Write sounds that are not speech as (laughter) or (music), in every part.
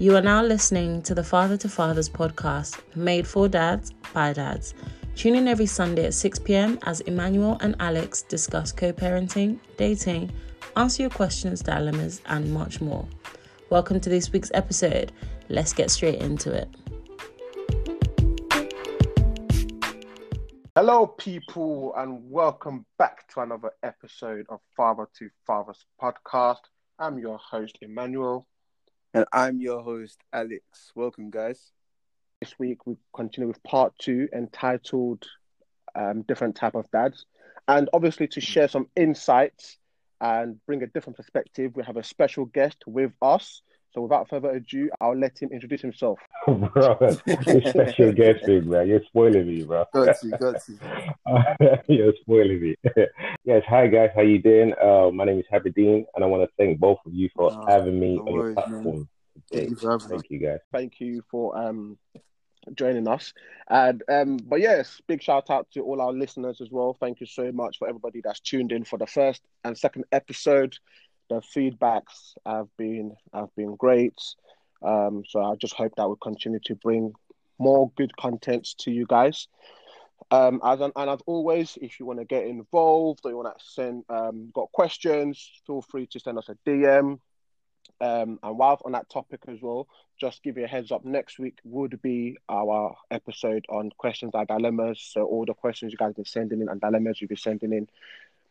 You are now listening to the Father to Fathers podcast, made for dads by dads. Tune in every Sunday at 6 pm as Emmanuel and Alex discuss co parenting, dating, answer your questions, dilemmas, and much more. Welcome to this week's episode. Let's get straight into it. Hello, people, and welcome back to another episode of Father to Fathers podcast. I'm your host, Emmanuel. And I'm your host, Alex. Welcome, guys. This week we continue with part two entitled um, Different Type of Dads. And obviously, to share some insights and bring a different perspective, we have a special guest with us. So, without further ado, I'll let him introduce himself. (laughs) bro, you special guest thing, man. You're spoiling me, bro. Got you, got you. (laughs) You're spoiling me. (laughs) yes, hi guys, how you doing? Uh, my name is Happy Dean, and I want to thank both of you for Oh, having me no on your worries, man. platform today. Thank you for. Thank you, guys. Thank you for um, joining us. And um, but yes, big shout out to all our listeners as well. Thank you so much for everybody that's tuned in for the first and second episode. The feedbacks have been have been great. Um, so I just hope that we'll continue to bring more good contents to you guys. Um, as an, and as always, if you want to get involved or you want to send um, got questions, feel free to send us a DM. Um, and while on that topic as well, just give you a heads up. Next week would be our episode on questions and dilemmas. So all the questions you guys have been sending in and dilemmas you've been sending in,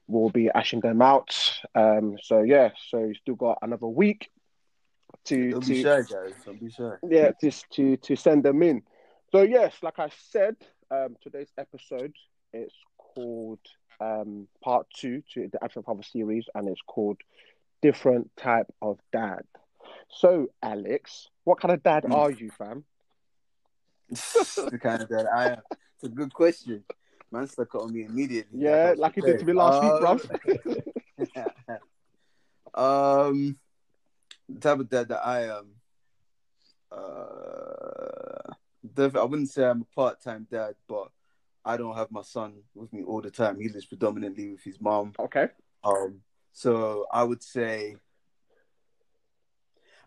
we'll be ashing them out. Um, so yeah, so you still got another week to Don't to be shy, guys. Don't be shy. yeah just to to send them in. So yes, like I said, um, today's episode it's called um, part two to the Action Father series, and it's called different type of dad. So Alex, what kind of dad Mm. are you, fam? (laughs) the kind of dad I am. It's a good question. Man stuck it on me immediately. Yeah, like you did to me last week, week, bro. (laughs) um, the type of dad that I am. Uh, I wouldn't say I'm a part-time dad, but I don't have my son with me all the time. He lives predominantly with his mom. Okay. Um, so I would say,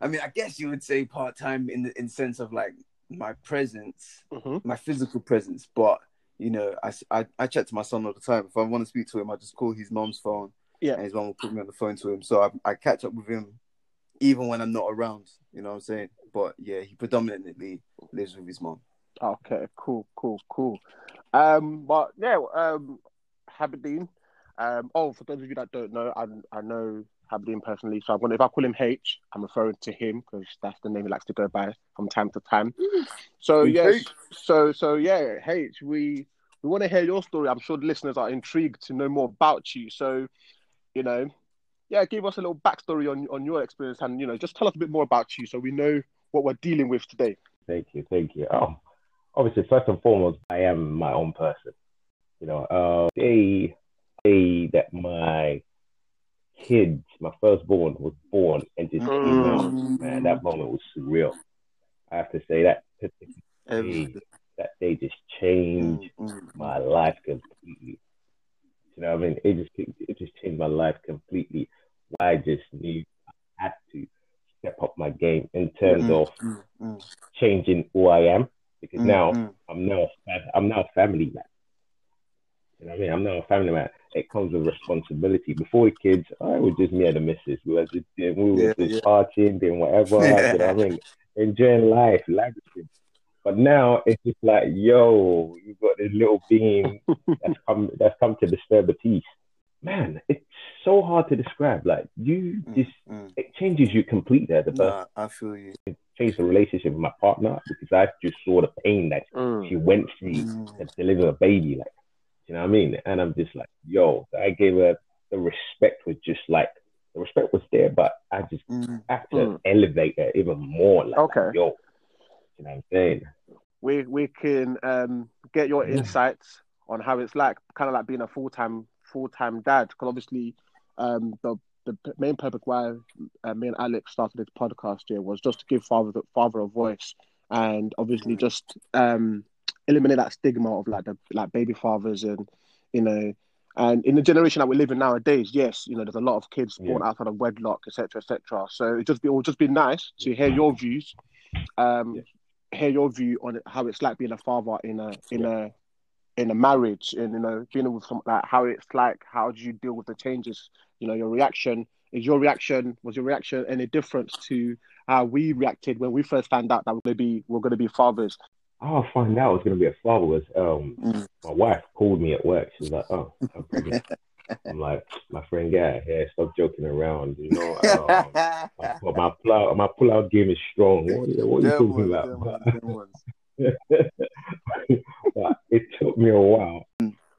I mean, I guess you would say part time in the in sense of like my presence, hmm my physical presence. But you know, I, I I chat to my son all the time. If I want to speak to him, I just call his mom's phone, Yeah. and his mom will put me on the phone to him. So I I catch up with him even when I'm not around. You know what I'm saying? But yeah, he predominantly lives with his mom. Okay. Cool. Cool. Cool. Um, but yeah, um, Haberdine. Um, oh, for those of you that don't know, I I know Haberdine personally, so I'm gonna if I call him H, I'm referring to him because that's the name he likes to go by from time to time. So Hey, yes, H. so so yeah, H, we we want to hear your story. I'm sure the listeners are intrigued to know more about you. So, you know, yeah, give us a little backstory on on your experience, and you know, just tell us a bit more about you so we know what we're dealing with today. Thank you, thank you. Oh, obviously, first and foremost, I am my own person. You know, uh, day day that my kids, my firstborn, was born and just came out, man, that moment was surreal. I have to say that Everything. that day just changed Mm, mm, my life completely. You know what I mean? It just it just changed my life completely. I just knew I had to step up my game in terms mm, of mm, mm, changing who I am because mm, now mm. I'm now I'm now a family man. You know what I mean? I'm now a family man. It comes with responsibility. Before the kids, I was just me and the missus. We were just we were Yeah, just yeah. partying, doing whatever. You know what I mean? (laughs) Enjoying life, lavishing. But now it's just like, yo, you've got this little being (laughs) that's come that's come to disturb the peace. Man, it's so hard to describe. Like you Mm, just mm. it changes you completely as a person. Nah, I feel you. Changed the relationship with my partner because I just saw the pain that Mm. she went through Mm. to deliver a baby. Like, you know what I mean? And I'm just like, yo, I gave her the respect was just like the respect was there, but I just Mm. have to Mm. elevate her even more. Like, Okay. yo, you know what I'm saying? we we can um, get your insights on how it's like, kind of like being a full time full time dad. Because obviously, um, the the p- main purpose why uh, me and Alex started this podcast here was just to give father the father a voice, and obviously Mm. just um, eliminate that stigma of like the like baby fathers and you know. And in the generation that we live in nowadays, yes, you know, there's a lot of kids born outside of wedlock, etc., etc. So it just be it would just be nice to hear your views um, hear your view on how it's like being a father in a in a in a marriage, and you know, being with some like how it's like. How do you deal with the changes? You know, your reaction is your reaction was your reaction any difference to how we reacted when we first found out that we're gonna be we're gonna be fathers? I'll find out it's gonna be a was um mm. my wife called me at work. She's like, "Oh, I'm pregnant." (laughs) I'm like, my friend guy, yeah, stop joking around. You know, (laughs) um, my, my pull out, my pull out game is strong. What, what are you talking about? (laughs) but it took me a while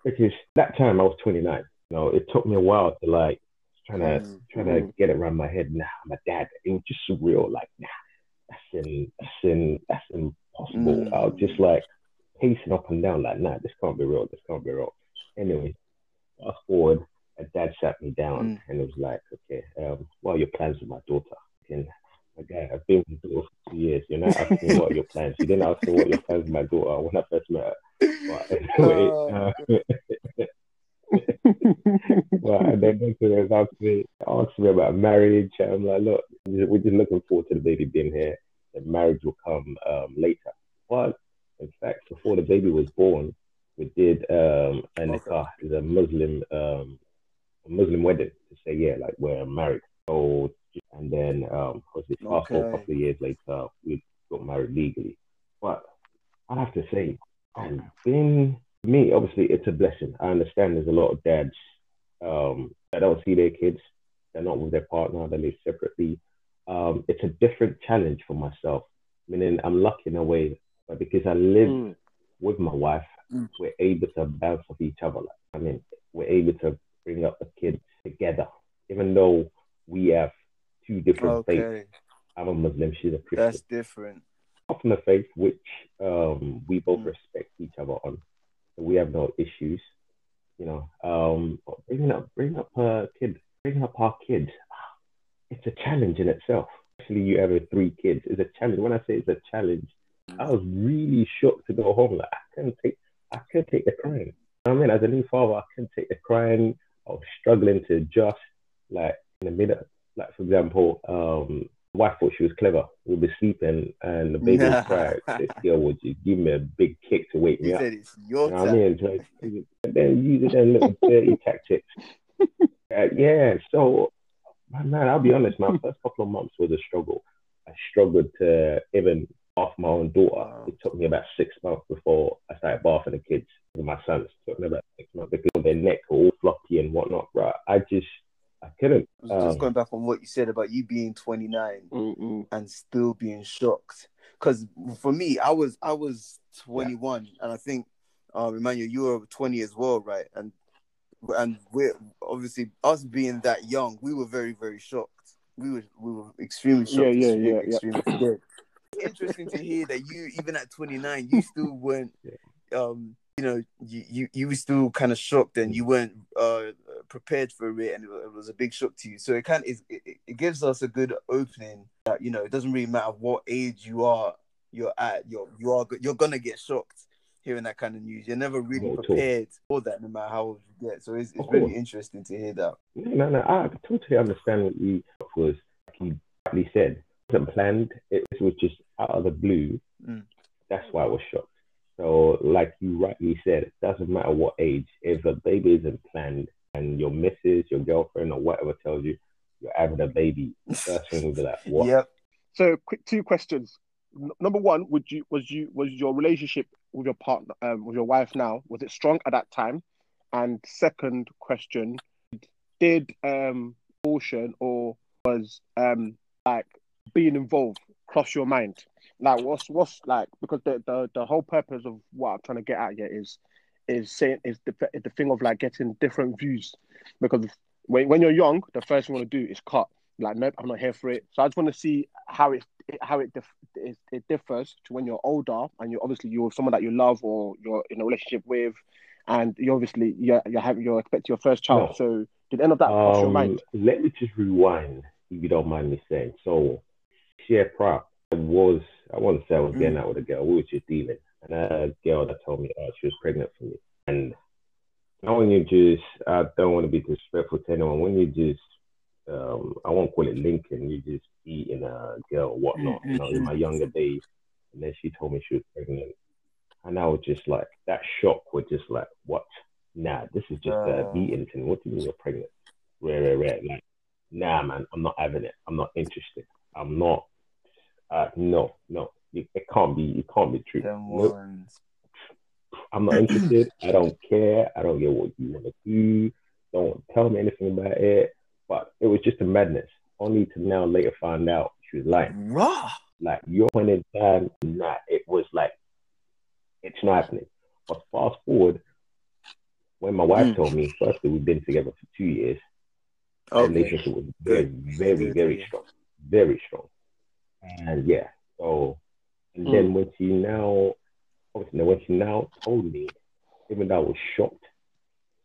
because that time I was 29. You know, it took me a while to like trying to mm-hmm. trying to mm. get it around my head. Nah, I'm a dad. It was just surreal. Like, nah, that's in that's in that's impossible. Mm-hmm. I was just like pacing up and down, like, nah, this can't be real. This can't be real. Anyway, fast forward, a dad sat me down mm. and it was like, okay, um, what are your plans with my daughter? And okay, I've been with you for two years. You're not asking me what are your plans. You didn't ask me what your plans with my daughter when I first met her. But (laughs) anyway, oh, uh, well, and then they asked me, asked me about marriage. I'm like, look, we're just looking forward to the baby being here. The marriage will come um, later. But in fact, before the baby was born, we did um, a nikah, is a Muslim um, a Muslim wedding to say, yeah, like we're married. So, and then um, obviously fast forward a couple of years later, we got married legally. But I have to say, and being me, obviously, it's a blessing. I understand there's a lot of dads um, that don't see their kids, they're not with their partner, they live separately. Um, it's a different challenge for myself. Meaning, I'm lucky in a way, but because I live mm. with my wife, mm. we're able to bounce off each other. Like, I mean, we're able to bring up the kids together, even though we have two different okay. faiths. I'm a Muslim, she's a Christian. That's different. Often a faith which um, we both mm. respect each other on. So we have no issues, you know. Um, bringing up, bringing up her kid, bringing up our kids, it's a challenge in itself. Actually, you have three kids. It's a challenge. When I say it's a challenge, I was really shocked to go home. Like I couldn't take, I couldn't take the crying. I mean, as a new father, I couldn't take the crying. I was struggling to adjust. Like in the middle, like for example, um, wife thought she was clever. We'd be sleeping and the baby would cry. (laughs) This girl would just give me a big kick to wake me up. It's your you know I mean? And (laughs) then using them little dirty tactics. (laughs) Uh, yeah, so man, I'll be honest, my first couple of months was a struggle. I struggled to even bath my own daughter. It took me about six months before I started bathing the kids with my sons. It took me about six months because their neck were all floppy and whatnot, right? I just I couldn't. Um, just going back on what you said about you being 29 mm-mm. and still being shocked. Because for me, I was I was 21, yeah. and I think, uh, Emmanuel, you you were 20 as well, right? And and we're obviously us being that young, we were very very shocked. We were we were extremely shocked. Yeah, yeah, yeah, extremely (clears throat) yeah. It's interesting to hear that you, even at 29, you still weren't um you know you you, you were still kind of shocked and you weren't uh, prepared for it and it was a big shock to you so it kind of it, it gives us a good opening that you know it doesn't really matter what age you are you're at you're you are you're gonna get shocked hearing that kind of news you're never really prepared for that no matter how old you get so it's, it's really interesting to hear that no no i totally understand what you was like you rightly said it wasn't planned it was just out of the blue mm. that's why i was shocked so, like you rightly said, it doesn't matter what age. If a baby isn't planned and your missus, your girlfriend, or whatever tells you you're having a baby, first thing will be like, what? (laughs) Yep. So, quick two questions. Number one, would you was you was your relationship with your partner, um, with your wife now, was it strong at that time? And second question, did um abortion or was um like being involved cross your mind? Like, what's what's like because the the, the whole purpose of what I'm trying to get at here is is saying is the the thing of like getting different views because when when you're young, the first thing you want to do is cut. Like, nope, I'm not here for it. So I just want to see how it how it, dif- it, it differs to when you're older and you're obviously you're someone that you love or you're in a relationship with, and you obviously you're you have you're expecting your first child. No. So did any of that cross um, your mind? Let me just rewind, if you don't mind me saying. So, share prop was I want to say I was getting mm. out with a girl. We were just dealing, and a girl that told me oh, she was pregnant for me. And not when you just I don't want to be disrespectful to anyone. When you just um, I won't call it linking. You just eating a girl or whatnot. You know, in my younger days, and then she told me she was pregnant, and I was just like that shock was just like, what? Nah, this is just a Uh. beating thing. What do you mean you're pregnant? Rare, rare, rare. Like, nah, man, I'm not having it. I'm not interested. I'm not. Uh, no, no, it, it can't be. It can't be true. Nope. I'm not interested. I don't care. I don't get what you want to do. Don't tell me anything about it. But it was just a madness. Only to now later find out she was lying. Raw. Like your point in time, nah, it was like it's not happening. But fast forward, when my wife Mm. told me, firstly we've been together for two years. The Okay. relationship was very, very, very strong. Very strong. And yeah, so and Hmm. then when she now obviously when she now told me, even though I was shocked,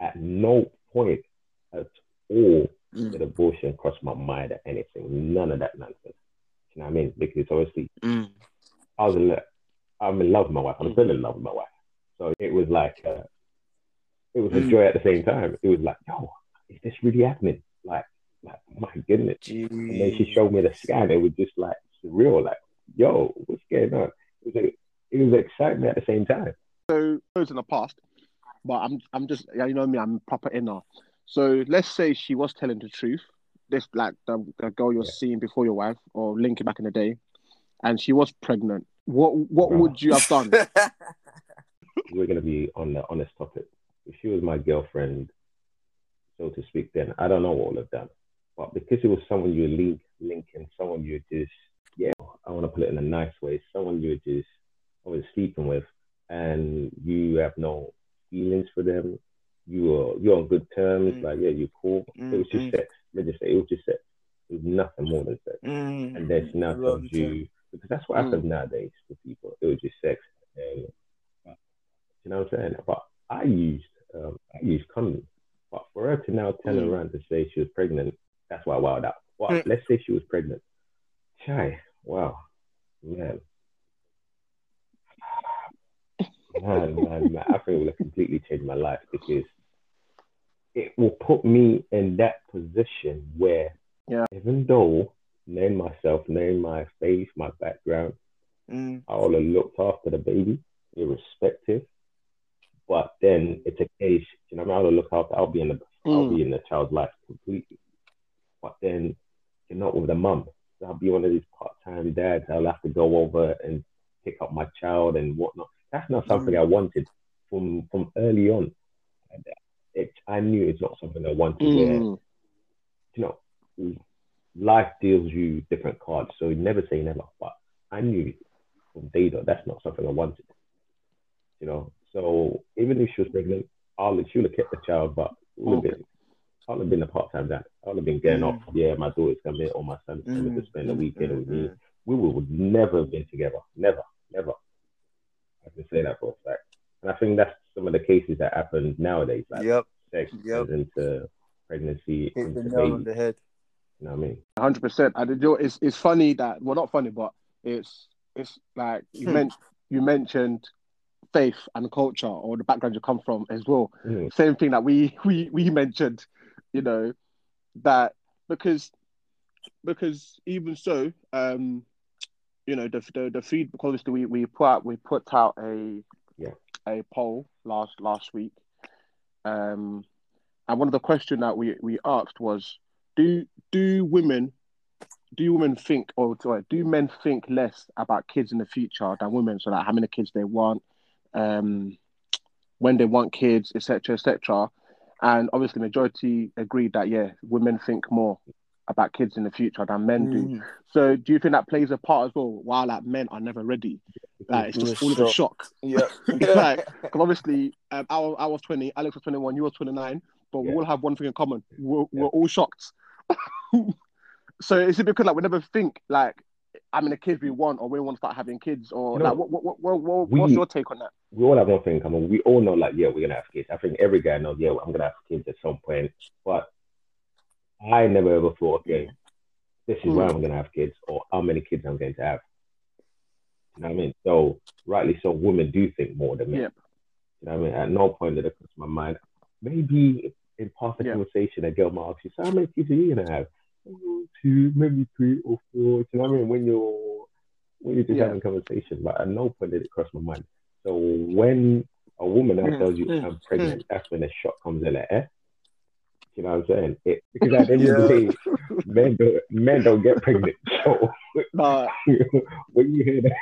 at no point at all Mm. did abortion cross my mind or anything. None of that nonsense. You know what I mean? Because obviously Mm. I was in love. I'm in love with my wife. I'm still in love with my wife. So it was like, uh, it was a Mm. joy at the same time. It was like, yo, is this really happening? Like, like my goodness. Jeez. And then she showed me the scan. It was just like surreal. Like, yo, what's going on? It was, like, it was excitement at the same time. So those in the past, but I'm I'm just yeah, you know me, I'm proper inner. So let's say she was telling the truth. This like the, the girl you're Yeah. seeing before your wife or linking back in the day, and she was pregnant. What what Bro. would you have done? (laughs) We're gonna be on the honest topic. If she was my girlfriend, so to speak, then I don't know what would have done. But because it was someone you link linking, someone you just yeah, I want to put it in a nice way, someone you just always sleeping with, and you have no feelings for them. You are you're on good terms, Mm. like yeah, you're cool. It was just Mm, sex. Let's just say it was just sex. It was nothing more than sex. Mm. and then she now tells you because that's what Mm. happens nowadays with people. It was just sex, and you know what I'm saying. But I used um, I used condoms, but for her to now turn Mm. around to say she was pregnant, that's why I wowed out. Well, Mm. let's say she was pregnant. Chai, wow, man. Man, man, man, I think it would have completely changed my life because it will put me in that position where, Yeah. even though knowing myself, knowing my faith, my background, Mm. I would have looked after the baby, irrespective. But then it's a case, you know, I would have looked after. I'll be in the, I'll Mm. be in the child's life completely. But then you're not with the mum. So I'll be one of these part-time dads. I'll have to go over and pick up my child and whatnot. That's not something I wanted from from early on. It, I knew it's not something I wanted. Where Mm. you know, life deals you different cards, so you never say never. But I knew from day dot that's not something I wanted. You know, so even if she was pregnant, I'll she would have kept the child, but it would have been I'll have been a part time dad. I would have been getting Mm. off. Yeah, my daughter's coming or my son's coming to Mm, spend the mm, weekend with me. mm. We would, would never have been together. Never. I can say that for a fact. And I think that's some of the cases that happen nowadays. Like Yep. sex Yep. into pregnancy, Hit into the nail on baby. the head. You know what I mean? hundred percent. And you know, it's it's funny that well, not funny, but it's it's like you Hmm. meant you mentioned faith and culture or the background you come from as well. Mm. Same thing that we (laughs) we we mentioned, you know, that because because even so, um, you know, the the, the feed obviously we we put out we put out a Yeah. a poll last last week, um, and one of the question that we we asked was do do women do women think or sorry, do men think less about kids in the future than women? So like how many kids they want um when they want kids etc etc and obviously majority agreed that yeah women think more about kids in the future than men do Mm. so do you think that plays a part as well while like men are never ready like it's just all of a shock. (laughs) It's like, because obviously, um, I, was, I was 20, Alex was 21, you were 29, but we all have one thing in common. We're, Yeah. we're all shocked. (laughs) so is it because like we never think like how many kids we want or we want to start having kids or You know, like what, what, what, what, what- we- what's your take on that? we all have one thing in common. We all know, like, yeah, we're gonna have kids. I think every guy knows, yeah, I'm gonna have kids at some point. But I never ever thought, okay, this is why Mm. I'm gonna have kids, or how many kids I'm going to have. You know what I mean? So, rightly so, women do think more than men. Yep. You know what I mean? At no point did it cross my mind. Maybe in past the Yeah. conversation, a girl might ask you, so how many kids are you gonna have? two, maybe three or four. You know what I mean? When you're when you're just Yeah. having conversation, but at no point did it cross my mind. So when a woman now Mm, tells you mm, I'm pregnant, that's when the shot comes in the air. You know what I'm saying? It, because at the end of the day, men don't men don't get pregnant. (laughs) So Nah, (laughs) when you hear that,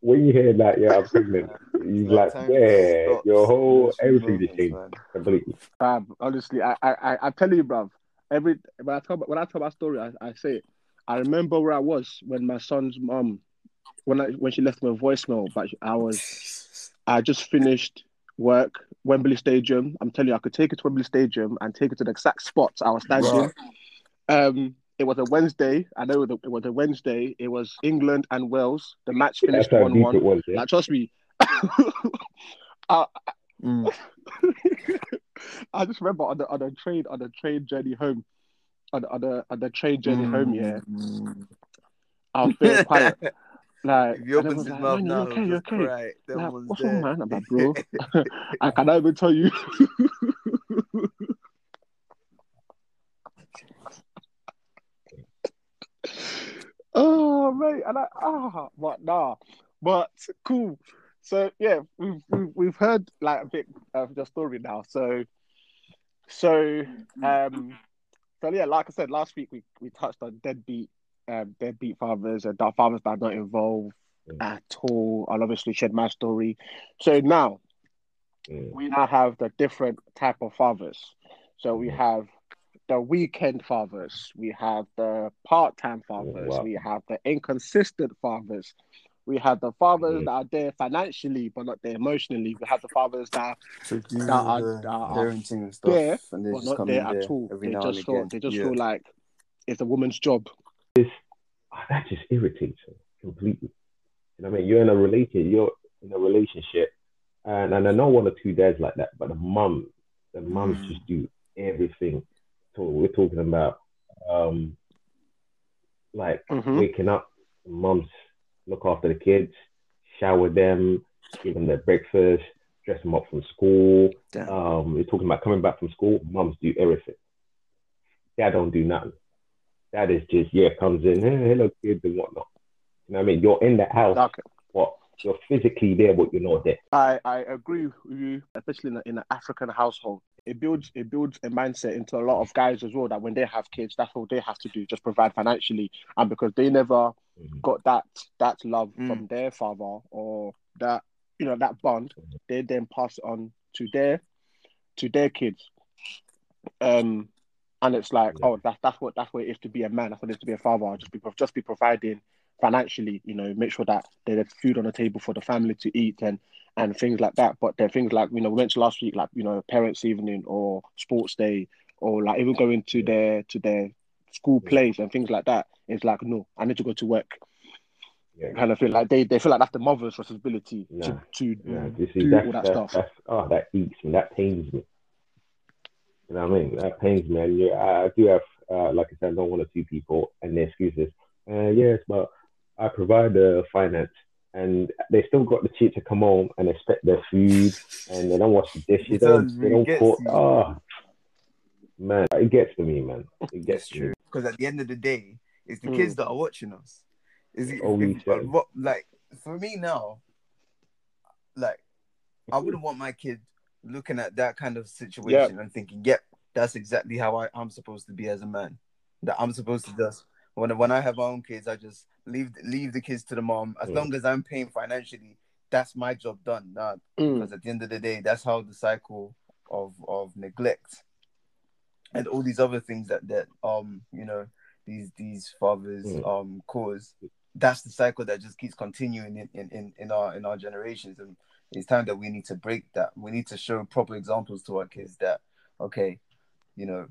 when you hear that, yeah, I'm pregnant, you like, yeah, stops your whole everything just changed completely. Fam, honestly, I, I, I, I tell you, bruv. Every when I tell when I tell my story, I, I say, I remember where I was when my son's mom, when I when she left me a voicemail. But I was, I just finished work, Wembley Stadium. I'm telling you, I could take it to Wembley Stadium and take it to the exact spot I was standing. Um, it was a Wednesday. I know it was a, it was a Wednesday. It was England and Wales. The match finished how one one. it was. Yeah? Like trust me. I, (laughs) Mm. (laughs) I just remember on the on the train on the train journey home, on the on the, on the train journey home. Yeah, Mm. I was very quiet. (laughs) Like, If you and open everyone's his like, mouth now, okay? You okay?" cry. That Like, what's wrong, man? I'm like, bro, (laughs) (laughs) I cannot even tell you. (laughs) oh mate, and I ah, but nah, but cool. So yeah, we've we've, we've heard like a bit of the story now. So so um so yeah, like I said last week, we we touched on deadbeat um deadbeat fathers and that fathers that are not involved at all. I'll obviously shed my story. So now Mm. we now have the different type of fathers. So we have the weekend fathers, we have the part-time fathers, wow. we have the inconsistent fathers, we have the fathers Mhm. that are there financially but not there emotionally. We have the fathers that to do That are- the that are parenting and stuff, there, and they but just not come there in at there all. every They just and feel they just yeah. feel like it's a woman's job. Oh, that just irritates me completely. You know what I mean? You're in a relation, you're in a relationship, and, and I know one or two dads like that, but the mum, the mums Mm. just do everything. So we're talking about, um, like Mhm. waking up, mums look after the kids, shower them, give them their breakfast, dress them up from school. Um, we're talking about coming back from school. Mums do everything. Dad don't do nothing. Dad is just yeah, comes in, hey, hello kids and whatnot. You know what I mean? You're in that house, Okay. but you're physically there, but you're not there. I, I agree with you, especially in, a, in an African household. It builds it builds a mindset into a lot of guys as well that when they have kids, that's all they have to do, just provide financially. And because they never Mhm. got that that love Mm. from their father or that you know that bond, they then pass it on to their to their kids. Um, and it's like, Yeah. oh, that's that's what that's what it is to be a man. That's what it is to be a father. Just be just be providing financially. You know, make sure that there's food on the table for the family to eat and and things like that. But there are things like you know we mentioned last week, like you know parents' evening or sports day or like even going to their to their school Yeah. plays and things like that. It's like no, I need to go to work. Yeah. Kind of feel like they, they feel like that's the mother's responsibility Nah. to to Yeah, see, do that's, all that that's, stuff. that's, oh, that eats me. That pains me. You know what I mean? That pains me. And yeah, I I do have, uh, like I said, I don't want to see people, and their excuses. Uh, yes, but I provide the finance, and they still got the cheat to come home and expect their food, and they don't wash the dishes. They It does, don't, they don't gets cook. you. Oh, man, it gets to me, man. It gets That's to true. me. Because at the end of the day, it's the Mm. kids that are watching us. Is it, Oh, if- what, like for me now, like I wouldn't want my kid looking at that kind of situation and thinking, "Yep, that's exactly how I, I'm supposed to be as a man." That I'm supposed to just when when I have my own kids, I just leave leave the kids to the mom. As Mm. long as I'm paying financially, that's my job done. Nah, Mm. because at the end of the day, that's how the cycle of of neglect and all these other things that that um you know these these fathers Mm. um cause. That's the cycle that just keeps continuing in, in, in, in our in our generations, and it's time that we need to break that. We need to show proper examples to our kids that okay, you know,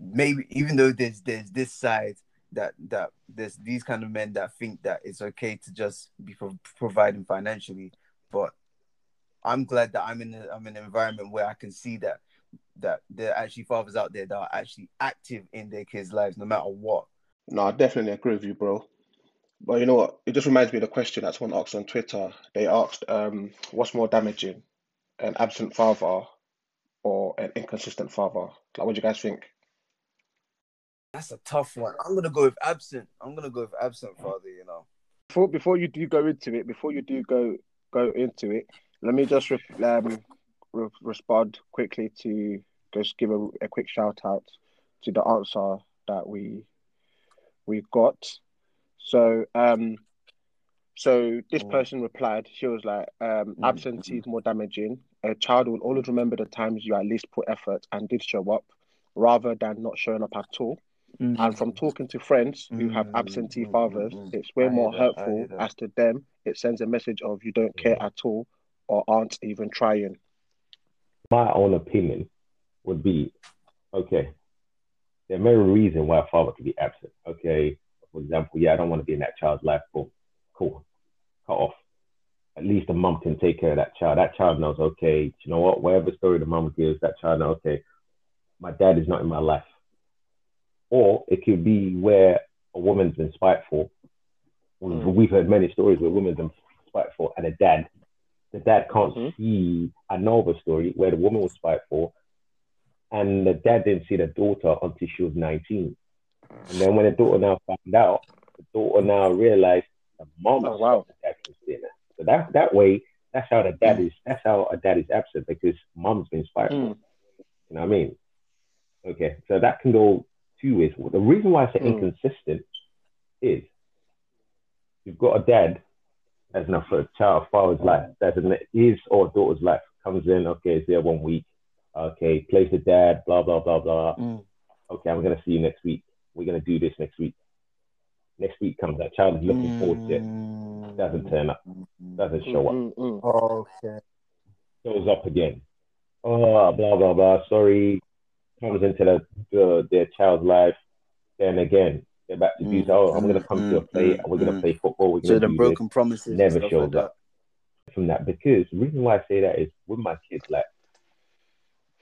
maybe even though there's there's this side that that there's these kind of men that think that it's okay to just be pro- providing financially, but I'm glad that I'm in a, I'm in an environment where I can see that that there are actually fathers out there that are actually active in their kids' lives, no matter what. No, I definitely agree with you, bro. But you know what? It just reminds me of the question that someone asked on Twitter. They asked, um, what's more damaging, an absent father or an inconsistent father? Like, what do you guys think? That's a tough one. I'm gonna go with absent. I'm gonna go with absent father. You know. Before before you do go into it, before you do go go into it, let me just re- um, re- respond quickly to just give a, a quick shout out to the answer that we we got. So um so this Mm. person replied, she was like, um, Mm, absentee is more damaging. A child will always remember the times you at least put effort and did show up rather than not showing up at all. And from talking to friends who have Mm, absentee fathers, it's way more hurtful as to them. It sends a message of you don't care at all or aren't even trying. my own opinion would be okay, there may be a reason why a father could be absent. Okay, for example, yeah, I don't want to be in that child's life. Boom, cool, cut off. At least a mum can take care of that child. That child knows, okay, you know what? Whatever story the mum gives, that child knows, okay, my dad is not in my life. Or it could be where a woman's been spiteful. Mm. We've heard many stories where women's been spiteful and a dad the dad can't Mhm. see I know of a story where the woman was spiteful and the dad didn't see the daughter until she was 19. And then when the daughter now found out, the daughter now realized the mom Oh, wow. the dad was doing that. So that that way, that's how the dad is that's how a dad is absent because mom's been spiteful. Mm. You know what I mean? Okay, so that can go two ways. The reason why I say Mm. inconsistent is you've got a dad as in a for a child father's life, that's in his or daughter's life, comes in, okay, is there one week, okay, plays the dad, blah, blah, blah, blah. Mm. Okay, I'm gonna see you next week. We're gonna do this next week. Next week comes, that child is looking forward to it, Mm. doesn't turn up, doesn't show up Mm, mm, mm. Okay. goes up again. Oh, blah blah blah. Sorry, comes into the, the their child's life. Then again, they're back to do. Mm, Oh, I'm gonna mm, come to a mm, play. mm, We're gonna mm. play football. We're So the do broken promises never shows like up. from that because the reason why I say that is with my kids. Like,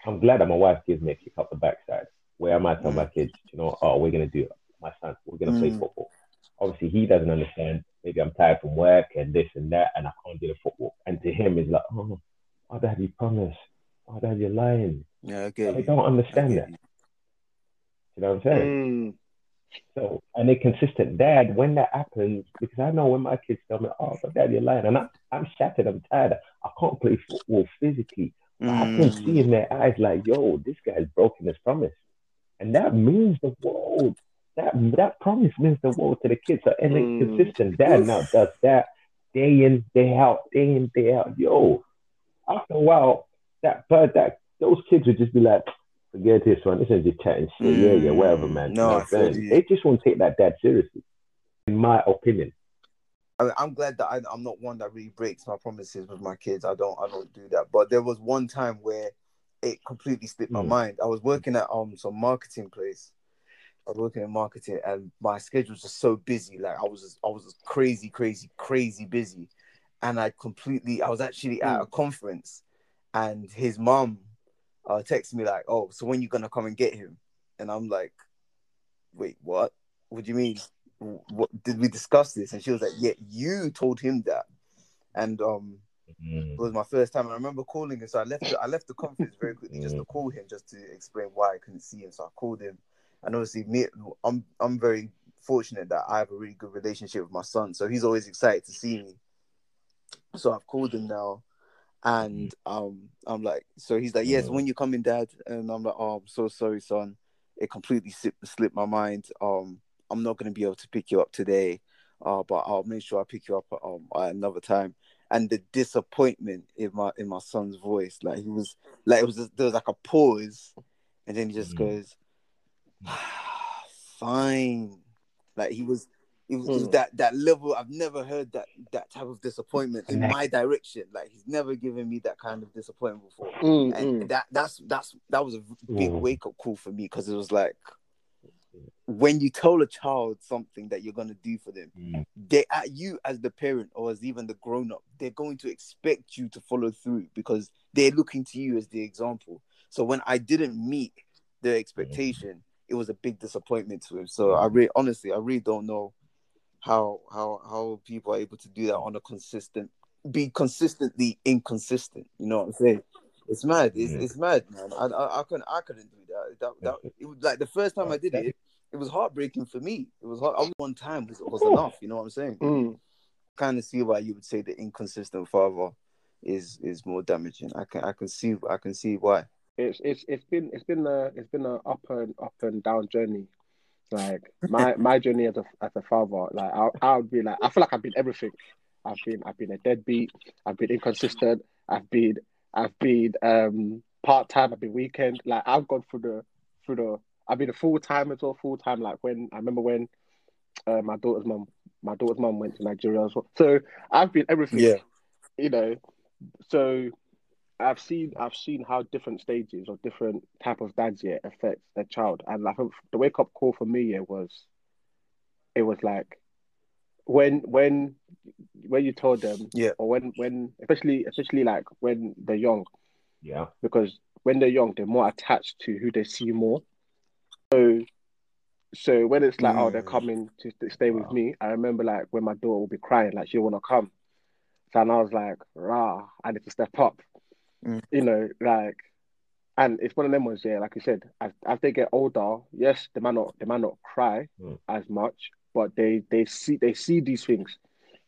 I'm glad that my wife gives me a kick up the backside. Where I might tell my kids, you know, oh, we're gonna do it. My son, we're gonna play Mm. football. Obviously, he doesn't understand. Maybe I'm tired from work and this and that, and I can't do the football. And to him, it's like, oh, oh, dad, you promised. Oh, dad, you're lying. Yeah, okay. They don't understand that. You know what I'm saying? Mm. So, and a consistent dad, when that happens, because I know when my kids tell me, oh, but dad, you're lying, and I'm, I'm shattered, I'm tired, I can't play football physically. But I can see in their eyes, like, yo, this guy's broken his promise. And that means the world. That that promise means the world to the kids. So, and Mm. consistent dad now does that day in, day out, day in, day out. Yo, after a while, that but that those kids would just be like, forget this one. This is just chatting shit. Yeah, yeah, whatever, man. Mm, no, You I what I'm saying? feel you. They just won't take that dad seriously, in my opinion. I'm glad that I, I'm not one that really breaks my promises with my kids. I don't I don't do that. But there was one time where it completely slipped my Mm. mind. I was working at um some marketing place. I was working in marketing and my schedule was just so busy. Like I was just, I was just crazy, crazy, crazy busy. And I completely I was actually at a conference and his mom uh texted me like, Oh, so when you gonna come and get him? And I'm like, Wait, what? What do you mean? what did we discuss this? And she was like, Yeah, you told him that. And um Mm. it was my first time. And I remember calling him. So I left the, I left the conference very quickly just to call him just to explain why I couldn't see him. So I called him. And obviously me I'm I'm very fortunate that I have a really good relationship with my son. So he's always excited to see me. So I've called him now. And um I'm like, so he's like, Yes, Mm. when you coming, dad? And I'm like, Oh, I'm so sorry, son. It completely slipped, slipped my mind. Um I'm not gonna be able to pick you up today. Uh, but I'll make sure I pick you up um, at another time and the disappointment in my in my son's voice. Like he was like it was just, there was like a pause, and then he just Mm. goes, "Fine." Like he was, it was, it was Mm. that that level. I've never heard that that type of disappointment in my direction. Like he's never given me that kind of disappointment before, Mm, and mm. that that's that's that was a big Mm. wake up call for me because it was like. When you tell a child something that you're gonna do for them, Mm. they at you as the parent or as even the grown up, they're going to expect you to follow through because they're looking to you as the example. So when I didn't meet their expectation, it was a big disappointment to him. So I really honestly I really don't know how how how people are able to do that on a consistent be consistently inconsistent. You know what I'm saying? It's mad. It's, Yeah. it's mad, man. I, I I couldn't I couldn't do that. That, that it was like the first time I did it, it was heartbreaking for me. It was hard. One time was, was enough. You know what I'm saying? Mm. Kind of see why you would say the inconsistent father is is more damaging. I can I can see I can see why. It's it's it's been it's been a it's been a up and up and down journey. Like my (laughs) my journey as a as a father, like I I would be like I feel like I've been everything. I've been I've been a deadbeat. I've been inconsistent. I've been I've been um part time. I've been weekend. Like I've gone through the through the. I've been a full time as well. Full time. Like when I remember when uh, my daughter's mum my daughter's mum went to Nigeria as well. So I've been everything. Yeah. You know, so I've seen I've seen how different stages or different type of dads yeah affect a child, and I think the wake up call for me yeah was, it was like, when when when you told them Yeah. or when when especially especially like when they're young Yeah. because when they're young they're more attached to who they see more. So so when it's like oh they're Mm. coming to, to stay with me, I remember like when my daughter would be crying like she wanna come, so and I was like rah I need to step up, Mm. you know like, and it's one of them ones yeah like you said as as they get older yes they might not they might not cry Mm. as much but they they see they see these things,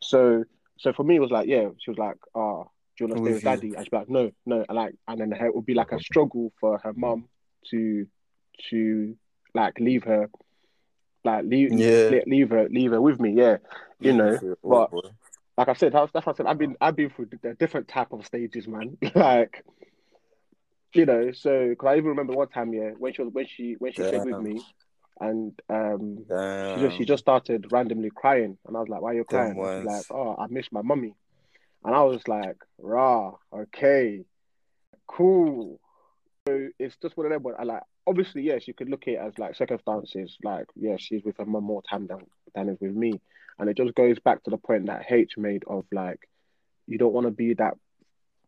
so so for me it was like yeah she was like oh do you want to stay With with daddy? And she'd be like, no, no. And like, and then it would be like a struggle for her mum to, to like leave her, like leave, Yeah. le- leave her, leave her with me. Yeah, you know. Oh, But boy. like I said, that's, that's what I said. I've been, I've been through the different type of stages, man. (laughs) like, you know. So, because I even remember one time, yeah, when she was, when she, when she stayed with me, and um, she just she just started randomly crying, and I was like, "Why are you crying?" She's like, "Oh, I miss my mummy," and I was just like, "Rah, okay, cool." So it's just one of them. But I like, obviously, yes, you could look at it as like circumstances. Like, yeah, she's with her mum more time than than is with me, and it just goes back to the point that H made of like, you don't want to be that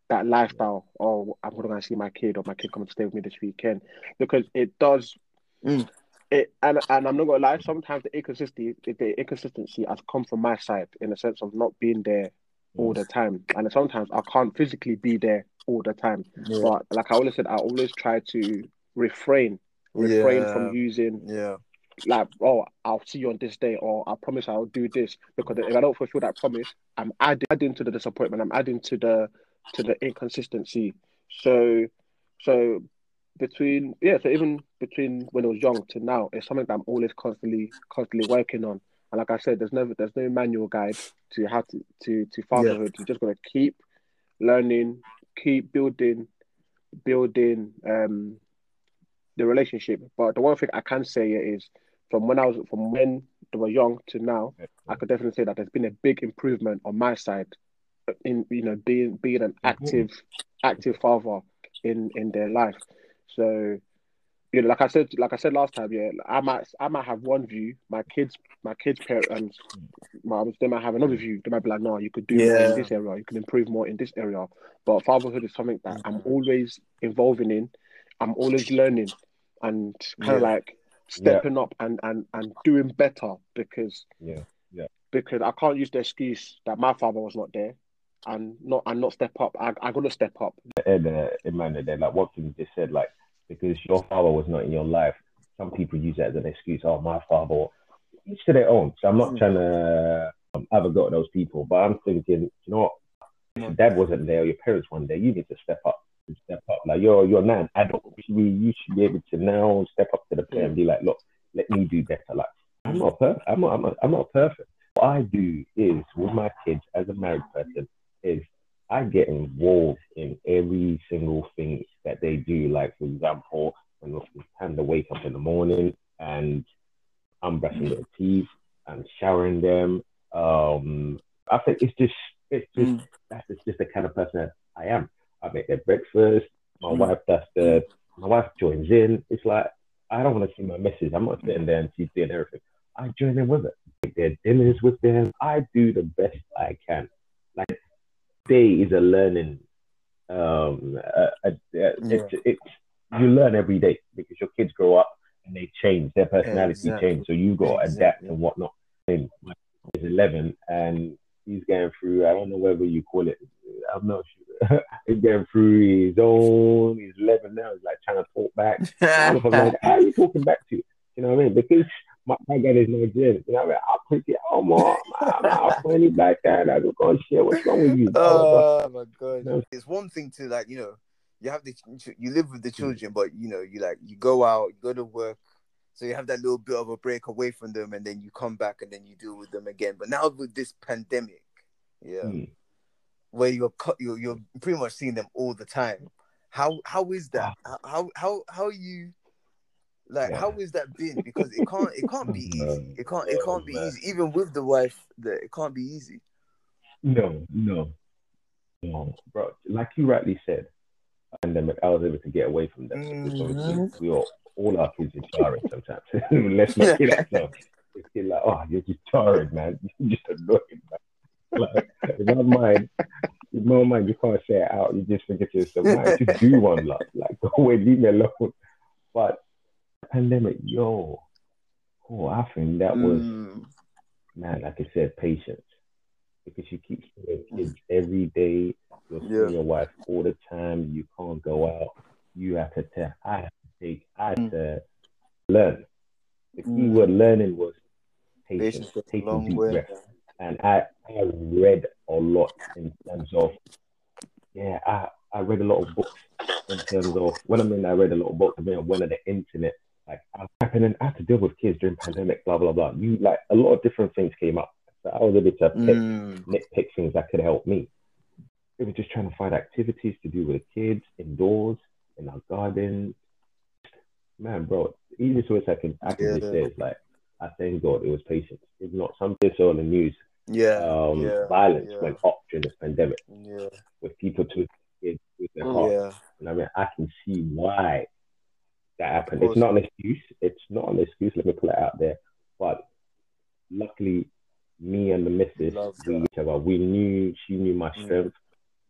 that lifestyle. Oh, I'm gonna see my kid, or my kid coming to stay with me this weekend, because it does. Mm. It, and and I'm not gonna lie. Sometimes the inconsistency, the inconsistency has come from my side in the sense of not being there all the time, and sometimes I can't physically be there all the time. Yeah. But like I always said, I always try to refrain, refrain Yeah. from using Yeah. like, oh, I'll see you on this day, or I promise I'll do this. Because if I don't fulfill that promise, I'm adding, adding to the disappointment. I'm adding to the to the inconsistency. So, so between yeah, so even between when I was young to now, it's something that I'm always constantly constantly working on. And like I said, there's never there's no manual guide to how to to to fatherhood. You just gotta keep learning, keep building, building um the relationship. But the one thing I can say is from when I was from when they were young to now, I could definitely say that there's been a big improvement on my side in you know being being an mm-hmm. active active father in in their life. So you know, like I said, like I said last time, yeah, I might I might have one view. My kids, my kids' parents, mm. moms, they might have another view. They might be like, no, you could do more Yeah. in this area. You can improve more in this area. But fatherhood is something that I'm mm-hmm. always involving in. I'm always learning and kind of Yeah. like stepping up and, and and doing better because Yeah. yeah because I can't use the excuse that my father was not there and not and not step up. I I gotta step up. and uh, Amanda, there, like what you just said, like because your father was not in your life, some people use that as an excuse. Oh, my father, each to their own. So I'm not Mm. trying to um, have a go at those people, but I'm thinking, you know what? If your dad wasn't there, or your parents weren't there, you need to step up. Step up, like you're you're now an adult. You should be, you should be able to now step up to the plate and be like, look, let me do better. Like I'm not perfect. I'm not. I'm not, I'm not perfect. What I do is with my kids as a married person is I get involved in every single thing that they do. Like, for example, when it's time to wake up in the morning and I'm brushing their teeth, I'm showering them. Um, I think it's just, it's just, Mm. that's just, just the kind of person that I am. I make their breakfast. My Mm. wife does the, my wife joins in. It's like, I don't want to see my missus. I'm not sitting there and she's doing everything. I join in with it. Make their dinners with them. I do the best I can. Like, day is a learning. Um, uh, uh, it's, it's you learn every day because your kids grow up and they change, their personality Exactly. change. So you got to adapt and whatnot. And my is 11 and he's going through. I don't know whether you call it. I'm not sure. (laughs) he's going through his own. He's 11 now. He's like trying to talk back. (laughs) I'm like, how are you talking back to? You you know what I mean? Because my, my guy is Nigerian. You know what I mean? I'll put it on more. I'll funny back and I go, oh, shit, what's wrong with you? Oh, my God. It's one thing to, like, you know, you have the, you live with the Mm. children, but, you know, you like, you go out, you go to work. So you have that little bit of a break away from them and then you come back and then you deal with them again. But now with this pandemic, yeah, Mm. where you're cut, you're, you're pretty much seeing them all the time. How how is that? How how how, how you like? Yeah. How is that been? Because it can't it can't be (laughs) easy. It can't it Oh, can't be man. easy. Even with the wife, that it can't be easy. No, no, no, bro. Like you rightly said, pandemic, I was able to get away from them. Mhm. we all, all our kids are jarring sometimes. (laughs) Let's not kid ourselves. It's like, oh, you're just jarring, man. (laughs) You're just annoying, man. Like, in my mind, in my mind, you can't say it out. You just think to yourself, man, just do one, like, like (laughs) go away, leave me alone. But pandemic, yo, oh, I think that was Mm. man, like I said, patience. Because you keep seeing kids every day, you're seeing Yeah. your wife all the time, you can't go out, you have to tell, I have take, I have Mm. to learn. The key Mm. word learning was patience, Patience taking deep way. breaths. And I, I read a lot in terms of, yeah, I, I read a lot of books in terms of, when I mean I read a lot of books, I mean when on the internet, like I happened, I had to deal with kids during pandemic, blah blah blah. You like a lot of different things came up. So I was able to pick, Mm. nitpick things that could help me. We were just trying to find activities to do with the kids indoors in our garden. Man, bro, easiest way I can I can just say is like I thank God it was patience. If not, something days on the news, Yeah. um, yeah. violence yeah. went up during this pandemic Yeah. with people to kids with their Mm. heart. Yeah. And I mean, I can see why that happened. It's not an excuse. It's not an excuse. Let me put it out there. But luckily, me and the missus, we each other, we knew she knew my Mm. strength.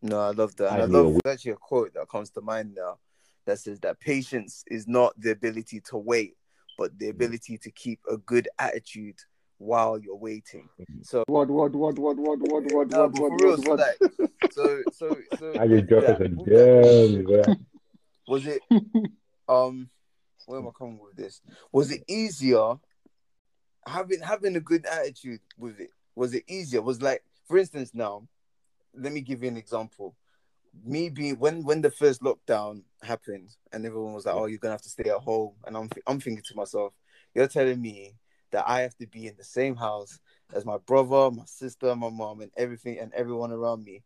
No, I love that. And I I, love there's actually a quote that comes to mind now that says that patience is not the ability to wait, but the ability to keep a good attitude while you're waiting. Mhm. So What, what, what, what, what, what, what, No, what, what, for real, what, so what? like so (laughs) so so I just dropped that- us a with that damn, bro. was it (laughs) um where am I coming with this? Was it easier having having a good attitude with it? Was it easier? Was like for instance now, let me give you an example. Me being when when the first lockdown happened and everyone was like, "Oh, you're gonna have to stay at home," and I'm I'm thinking to myself, "You're telling me that I have to be in the same house as my brother, my sister, my mom, and everything and everyone around me.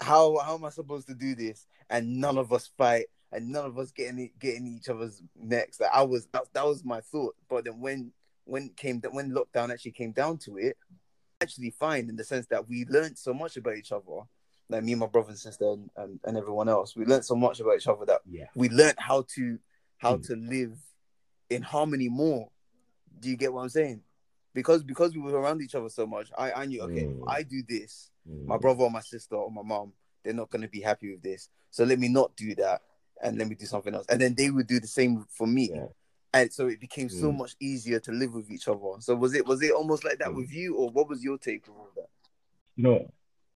How how am I supposed to do this? And none of us fight, and none of us getting getting each other's necks. Like I was that, that was my thought. But then when when came when lockdown actually came down to it, actually fine in the sense that we learned so much about each other. Like me, and my brother and sister, and, and, and everyone else, we learned so much about each other that Yeah. we learned how to how Mm. to live in harmony more. Do you get what I'm saying? Because because we were around each other so much, I, I knew okay, Mm. I do this, my Mm. brother or my sister or my mom, they're not gonna be happy with this. So let me not do that and let me do something else. And then they would do the same for me. Yeah. And so it became so Mm. much easier to live with each other. So was it was it almost like that Mm. with you, or what was your take on all that? You know,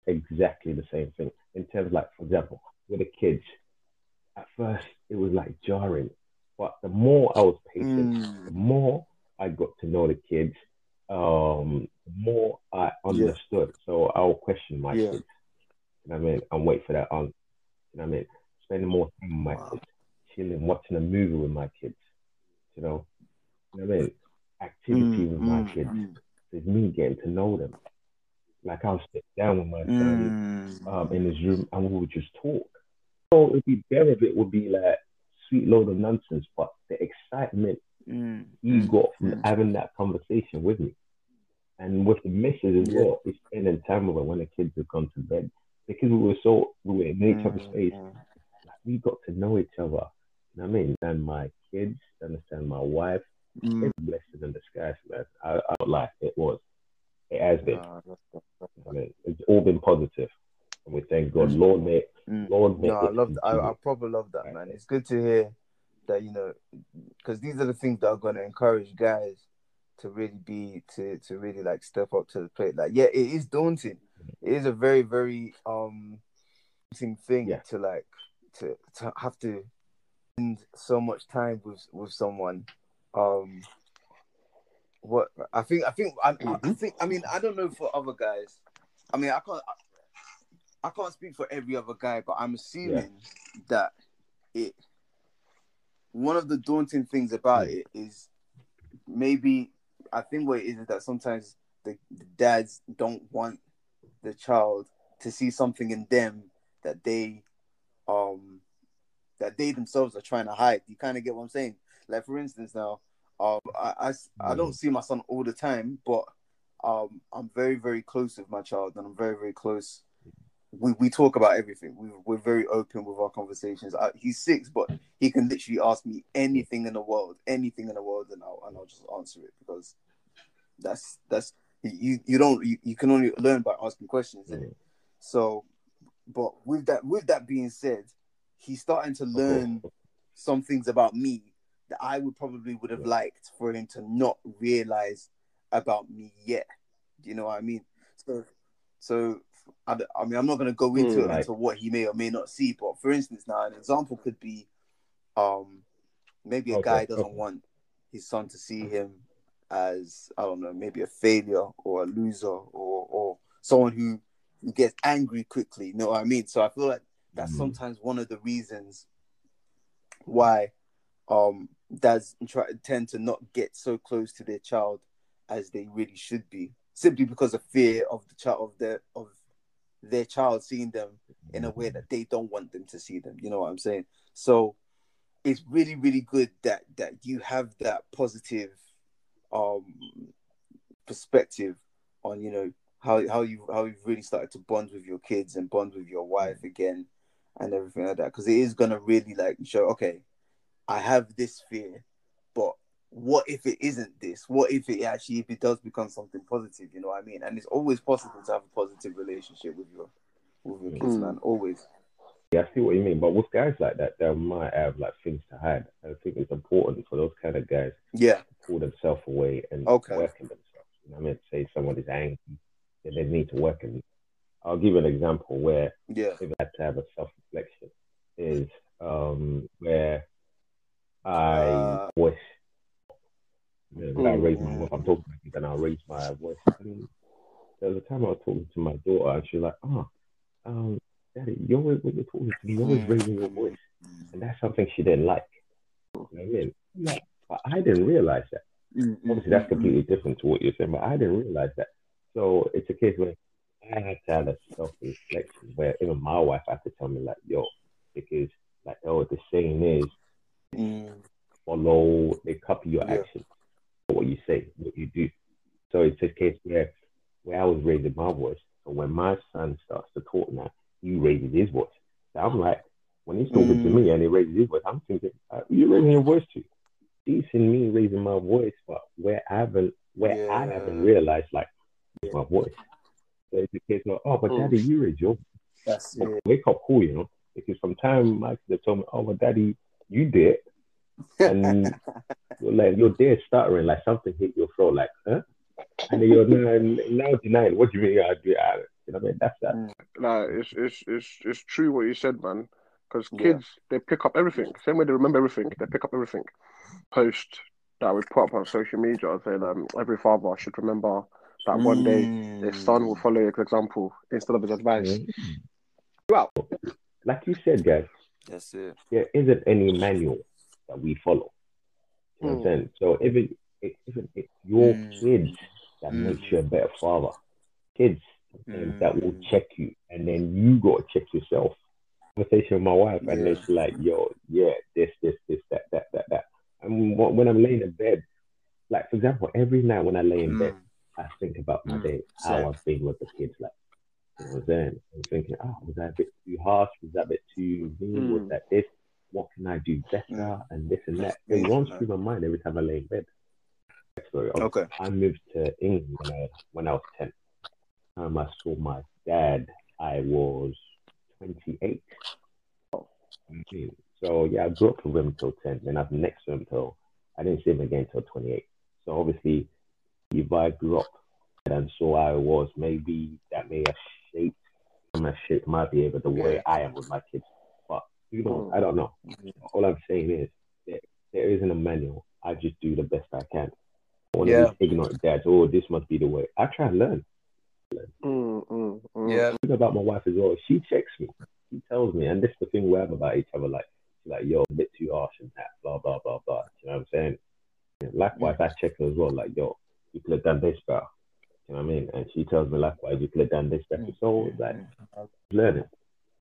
exactly the same thing. In terms like, for example, with the kids, at first it was like jarring. But the more I was patient, Mm. the more I got to know the kids, um, the more I understood. So I'll question my Yeah. kids. You know I mean? And wait for that answer. You know I mean? Spending more time with my Wow. kids, chilling, watching a movie with my kids. You know, you know I mean? Activity with my Mm, kids. mm, It's me getting to know them. Like I'll sit down with my son mm. um, in his room and we would just talk. So it'd be better if it would be like sweet load of nonsense, but the excitement Mm, he mm, got from mm. having that conversation with me. And with the missus as Yeah. well, is spending time with her when the kids have gone to bed. Because we were so we were in each other's Mm, space, mm. like, we got to know each other. You know what I mean? And my kids, understand my wife, Mm. it's a blessing in disguise, man. I, I don't it was. It has been. Nah, that's- that's- I mean, it's all been positive. And we thank God. Mm. Lord may Mm. Lord may No, I love. I, I probably love that, Right. man. It's good to hear that you know, because these are the things that are going to encourage guys to really be to to really like step up to the plate. Like, yeah, it is daunting. It is a very very um daunting thing Yeah. to like to to have to spend so much time with with someone um, what I think, I think, I, I Mhm. think, I mean, I don't know for other guys. I mean, I can't, I, I can't speak for every other guy, but I'm assuming that it. One of the daunting things about Mm. it is maybe I think what it is is that sometimes the, the dads don't want the child to see something in them that they um that they themselves are trying to hide. You kind of get what I'm saying? Like for instance, now, um, I, I, I don't see my son all the time, but um, I'm very very close with my child, and I'm very very close. We, we talk about everything. We, we're very open with our conversations. I, he's six, but he can literally ask me anything in the world, anything in the world, and I'll and I'll just answer it because that's that's you you don't you, you can only learn by asking questions. So, but with that with that being said, he's starting to learn some things about me that I would probably would have liked for him to not realize about me yet. Do you know what I mean? So, so I, I mean, I'm not going to go into Mm. into what he may or may not see, but for instance, now an example could be, um, maybe a Okay, guy doesn't okay. want his son to see him as I don't know, maybe a failure or a loser or or someone who who gets angry quickly. You know what I mean? So I feel like that's Mm. sometimes one of the reasons why um dads try tend to not get so close to their child as they really should be, simply because of fear of the child of their of their child seeing them in a way that they don't want them to see them. You know what I'm saying? So it's really, really good that that you have that positive um perspective on you know how how you how you've really started to bond with your kids and bond with your wife again and everything like that because it is gonna really like show okay I have this fear but what if it isn't this what if it actually if it does become something positive you know what I mean and it's always possible to have a positive relationship with your with your kids Mm. man always Yeah, I see what you mean. But with guys like that, they might have like things to hide. I think it's important for those kind of guys yeah to pull themselves away and Okay. work on themselves. You know I mean? Say someone is angry, then they need to work on it. I'll give you an example where yeah if I had to have a self reflection is um where I Uh, voice you know, I Mm. raise my voice. I'm talking to you, and I'll raise my voice. And there was a time I was talking to my daughter, and she's like, "Oh, um, Daddy, you're always when you're talking to me, you're always raising your voice," and that's something she didn't like. You know what I mean? Like, but I didn't realize that. mm, Obviously, that's completely different to what you're saying, but I didn't realize that. So it's a case where I had to have a self reflection where even my wife had to tell me, like, yo, because, like, oh, the saying is mm, follow, they copy your Yeah. actions, what you say, what you do. So it's a case where, where I was raising my voice. So when my son starts to talk now, he raises his voice. So I'm like, when he's talking to Mm. me and he raises his voice, I'm thinking, uh, you're raising your voice too. He's me raising my voice, but where I haven't, where I haven't realized, like, my voice. So it's a case of, oh, but Mm. daddy, you raise your that's it Wake up cool, you know? Because from time Mike they told me, oh, but daddy, you did. And (laughs) you're like you're there stuttering like something hit your throat like huh and then you're now, now denying what do you mean I do it out you know what I mean that's that Nah, it's it's it's it's true what you said, man. Because Yeah. kids they pick up everything. Same way they remember everything, they pick up everything. Post that we put up on social media saying um, every father should remember that one day his son will follow his example instead of his advice. Mhm. Well, like you said guys That's it. there isn't any manual that we follow you know what I'm Mm. saying so if it if it, it's your Mm. kids that Mm. makes you a better father kids that will Mm. check you and then you got to check yourself conversation with my wife and Yeah. it's like yo yeah this this this that that that that and when I'm laying in bed like for example every night when I lay in bed Mm. I think about my Mm, day, how I've been with the kids. Like, what I'm saying? I'm thinking, oh, was that a bit too harsh? Was that a bit too mean? Was Mm. that this? What can I do better? Mm. And this and that. Mm, It runs through my mind every time I lay in bed. Sorry, I, Okay. I moved to England when I, when I was 10. Time I saw my dad, I was 28. Mhm. So, yeah, I grew up with him until 10. Then I've next to him till, I didn't see him again until 28. So, obviously, if I grew up and so I was, maybe that may have shaped my shape my behavior the way I am with my kids. But you know. I don't know. All I'm saying is that there isn't a manual. I just do the best I can. One Yeah. of these ignorant dads, oh, this must be the way. I try and learn. Mm, mm, mm. Yeah. thing about my wife as well, she checks me. She tells me, and this is the thing we have about each other, like, she's like, yo, a bit too harsh and that, blah, blah, blah, blah. You know what I'm saying? And likewise, I check her as well, like, yo, you could have done this better. You know what I mean? And she tells me, likewise, you could have done this better. So, like, learning.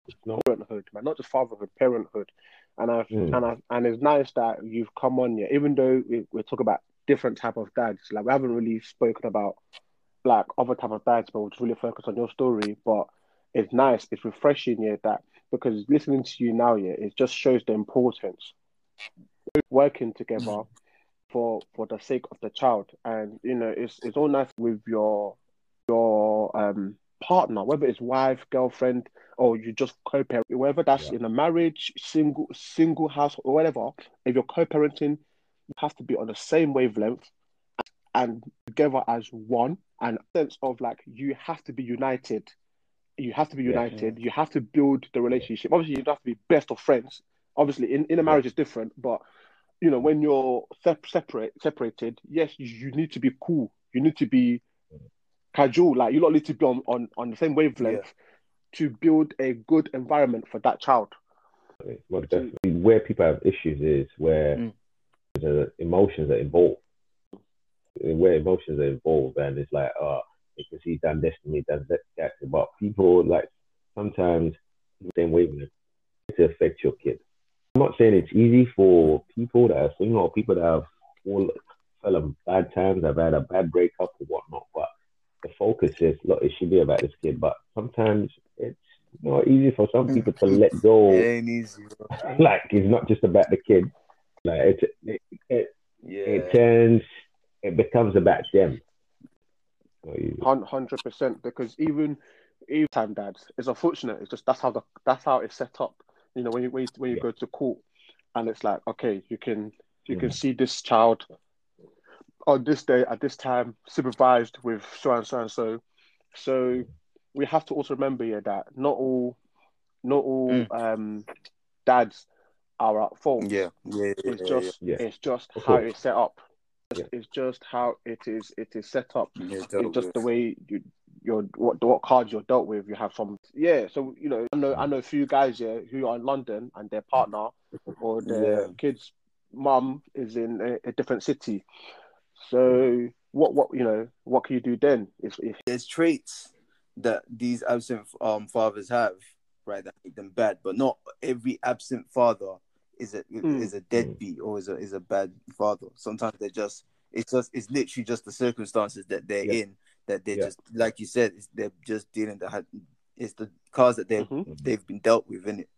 It's not, parenthood, man, not just fatherhood, parenthood. And I Mm. and I and it's nice that you've come on here, even though we, we're talking about different type of dads. Like we haven't really spoken about like other type of dads, but we'll just really focus on your story. But it's nice, it's refreshing, yeah, that because listening to you now, yeah, it just shows the importance working together for for the sake of the child. And you know, it's it's all nice with your your um partner, whether it's wife, girlfriend, or you just co-parent, whether that's Yeah. in a marriage, single single house or whatever. If you're co-parenting, you have to be on the same wavelength and together as one. And sense of like you have to be united. You have to be Yeah. united. You have to build the relationship. Obviously, you don't have to be best of friends. Obviously, in, in a marriage, it's different. But you know, when you're sep- separate separated, yes, you, you need to be cool. You need to be casual. Like you don't need to be on, on, on the same wavelength to build a good environment for that child. well, definitely where people have issues is where Mm. the emotions are involved. Where emotions are involved, and it's like, oh, because he's done this to me, done that, that. But people like sometimes the same wavelength to affect your kid. I'm not saying it's easy for people that are single or people that have all fell on bad times, have had a bad breakup or whatnot. But the focus is, look, it should be about this kid. But sometimes it's not easy for some people to let go (laughs) It ain't (laughs) easy. like it's not just about the kid. Like it, it, it, Yeah. it turns, it becomes about them. So you- Hun- Hundred percent, because even even time dads, it's unfortunate. It's just that's how the that's how it's set up. You know, when you when you, when you Yeah. go to court, and it's like, okay, you can you can Mhm. see this child on this day at this time supervised with so and so and so. So we have to also remember here that not all not all Mm. um dads are at fault. Yeah. Yeah. yeah, It's yeah, just Yeah. it's just Of how course. it's set up. Yeah. It's just how it is it is set up yeah. Yeah, it's just with. the way you you're what what cards you're dealt with. You have some yeah. So you know, I know I know a few guys here who are in London and their partner or their Yeah. kid's mum is in a, a different city. So what what you know what can you do then? If, if there's traits that these absent um fathers have, right, that make them bad. But not every absent father is a Mm. is a deadbeat or is a is a bad father. Sometimes they're just it's just it's literally just the circumstances that they're Yeah. in that they're Yeah. just like you said, they're just dealing the it's the cards that they have Mhm. they've been dealt with in it.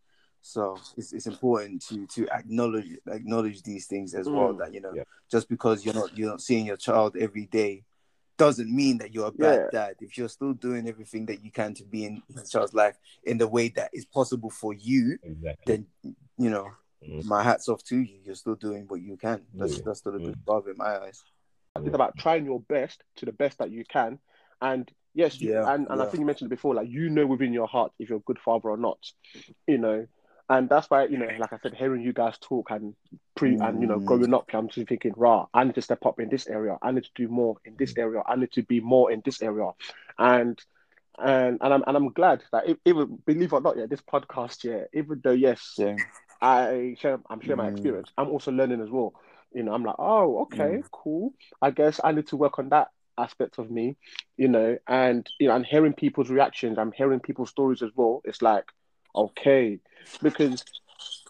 So it's, it's important to to acknowledge acknowledge these things as well. Mm. That you know, Yeah. just because you're not you're not seeing your child every day doesn't mean that you're a bad Yeah. dad. If you're still doing everything that you can to be in your child's life in the way that is possible for you, exactly. then you know, Mhm. my hats off to you. You're still doing what you can. That's Yeah. that's still a good Mm. father in my eyes. It's about trying your best to the best that you can, and yes, you, Yeah, and and I think you mentioned it before, like you know within your heart if you're a good father or not, you know, and that's why you know, like I said, hearing you guys talk and pre and you know Mm. growing up, I'm just thinking, rah, I need to step up in this area, I need to do more in this area, I need to be more in this area, and. And and I'm and I'm glad that even believe it or not, yeah, this podcast, yeah, even though yes, Yeah. I share I'm sharing my Mm. experience. I'm also learning as well. You know, I'm like, oh, okay, Mm. cool. I guess I need to work on that aspect of me, you know, and you know, I'm hearing people's reactions, I'm hearing people's stories as well. It's like, okay, because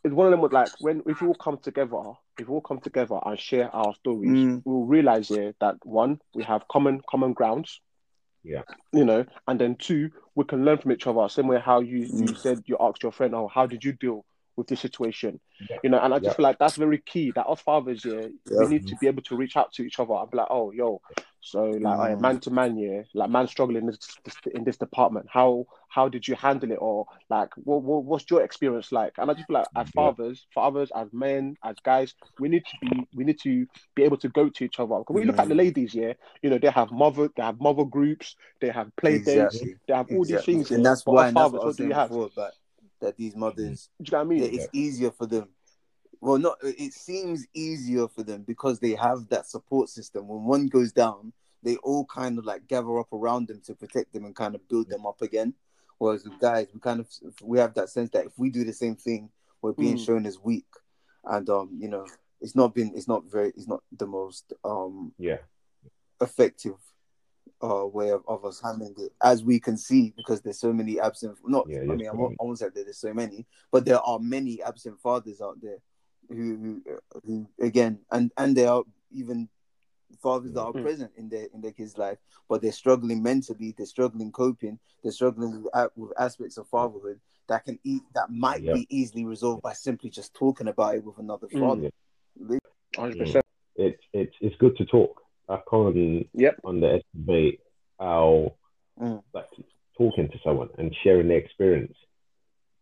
it's one of them with like when if we all come together, if we all come together and share our stories, Mm. we'll realize here that one, we have common common grounds. Yeah. You know, and then two, we can learn from each other. Same way how you, you Mm. said you asked your friend, oh, how did you deal with this situation? Yeah. You know, and I just Yeah. feel like that's very key. That us fathers, yeah, we need to be able to reach out to each other and be like, oh, yo, so like, Mm. uh, man to man, yeah, like man struggling in this, this in this department. How how did you handle it, or like, what, what what's your experience like? And I just feel like as Yeah. fathers, fathers, as men, as guys, we need to be we need to be able to go to each other. Because when you look at the Mm. ladies, yeah, you know, they have mother, they have mother groups, they have play dates, they have all these things, and that's why us and that's fathers, what what do you have? before about that these mothers Do you know what I mean? that it's easier for them well, not it seems easier for them because they have that support system. When one goes down, they all kind of like gather up around them to protect them and kind of build them up again. Whereas with guys, we kind of we have that sense that if we do the same thing, we're being Mm. shown as weak, and um, you know, it's not been, it's not very, it's not the most um Yeah. effective uh way of, of us handling it as we can see because there's so many absent not Yeah, I mean I won't. I won't say that there's so many but there are many absent fathers out there who who, who again and and there are even fathers that are Mm. present in their in their kids life but they're struggling mentally they're struggling coping they're struggling with, with aspects of fatherhood that can eat that might Yeah. be easily resolved by simply just talking about it with another Mm. father Hundred percent. It's it's it's good to talk. I can't Yep. underestimate how Mm. like talking to someone and sharing their experience.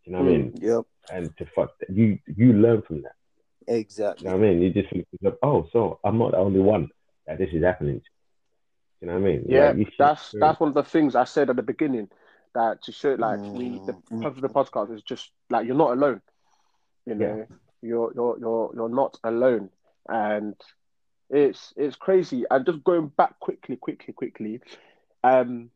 You know what I Mm. mean? yep And to fuck that. you you learn from that. Exactly. You exactly know what I mean? You just think, to oh, so I'm not the only one that this is happening to. You know what I mean? Yeah, Like, that's experience- that's one of the things I said at the beginning. That to show like we the Mm. purpose of the podcast is just like you're not alone. You know, you're you're you're you're not alone, and it's it's crazy. And just going back quickly, quickly, quickly, um,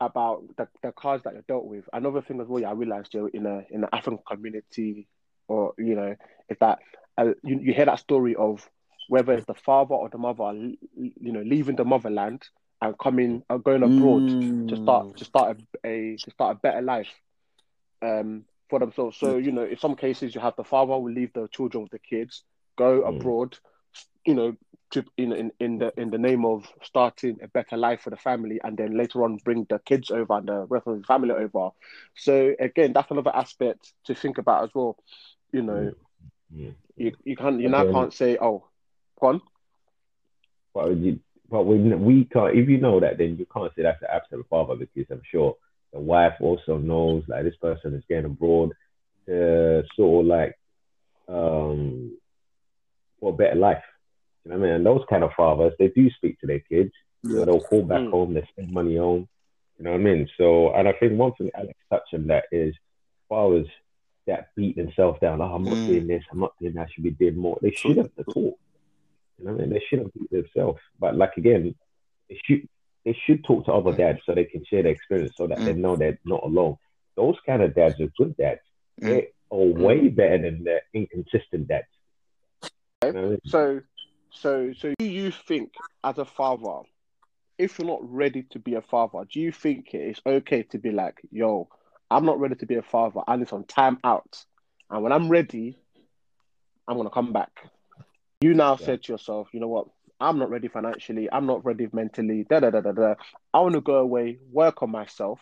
about the, the cards that you're dealt with. Another thing as well, yeah, I realized you in a in the African community, or you know, is that uh, you you hear that story of whether it's the father or the mother, you know, leaving the motherland and coming uh, going abroad to start to start a, a to start a better life um for themselves. So you know, in some cases, you have the father will leave the children with the kids, go Mm. abroad, you know, to in, in in the in the name of starting a better life for the family, and then later on bring the kids over and the rest of the family over. So again, that's another aspect to think about as well. You know, Mm. you you can't you now Again- can't say, oh, go on. But you, but we we can't. If you know that, then you can't say that's the absent father because I'm sure the wife also knows like this person is getting abroad to sort of like um for a better life. You know what I mean? And those kind of fathers, they do speak to their kids. You know, they'll call back Mm. home, they send money home. You know what I mean? So, and I think one thing Alex touched on that is fathers that beat themselves down. Oh, I'm not Mm. doing this. I'm not doing that. I should be doing more. They should have at all. You know what I mean? They shouldn't beat themselves. But like again, they should they should talk to other dads so they can share their experience so that they know they're not alone. Those kind of dads are good dads. They are way better than the inconsistent dads. You know I mean? So, so, so, do you think as a father, if you're not ready to be a father, do you think it's okay to be like, yo, I'm not ready to be a father. I need some time out, and when I'm ready, I'm gonna come back. You now Yeah. said to yourself, you know what? I'm not ready financially. I'm not ready mentally. Da da da da da. I want to go away, work on myself,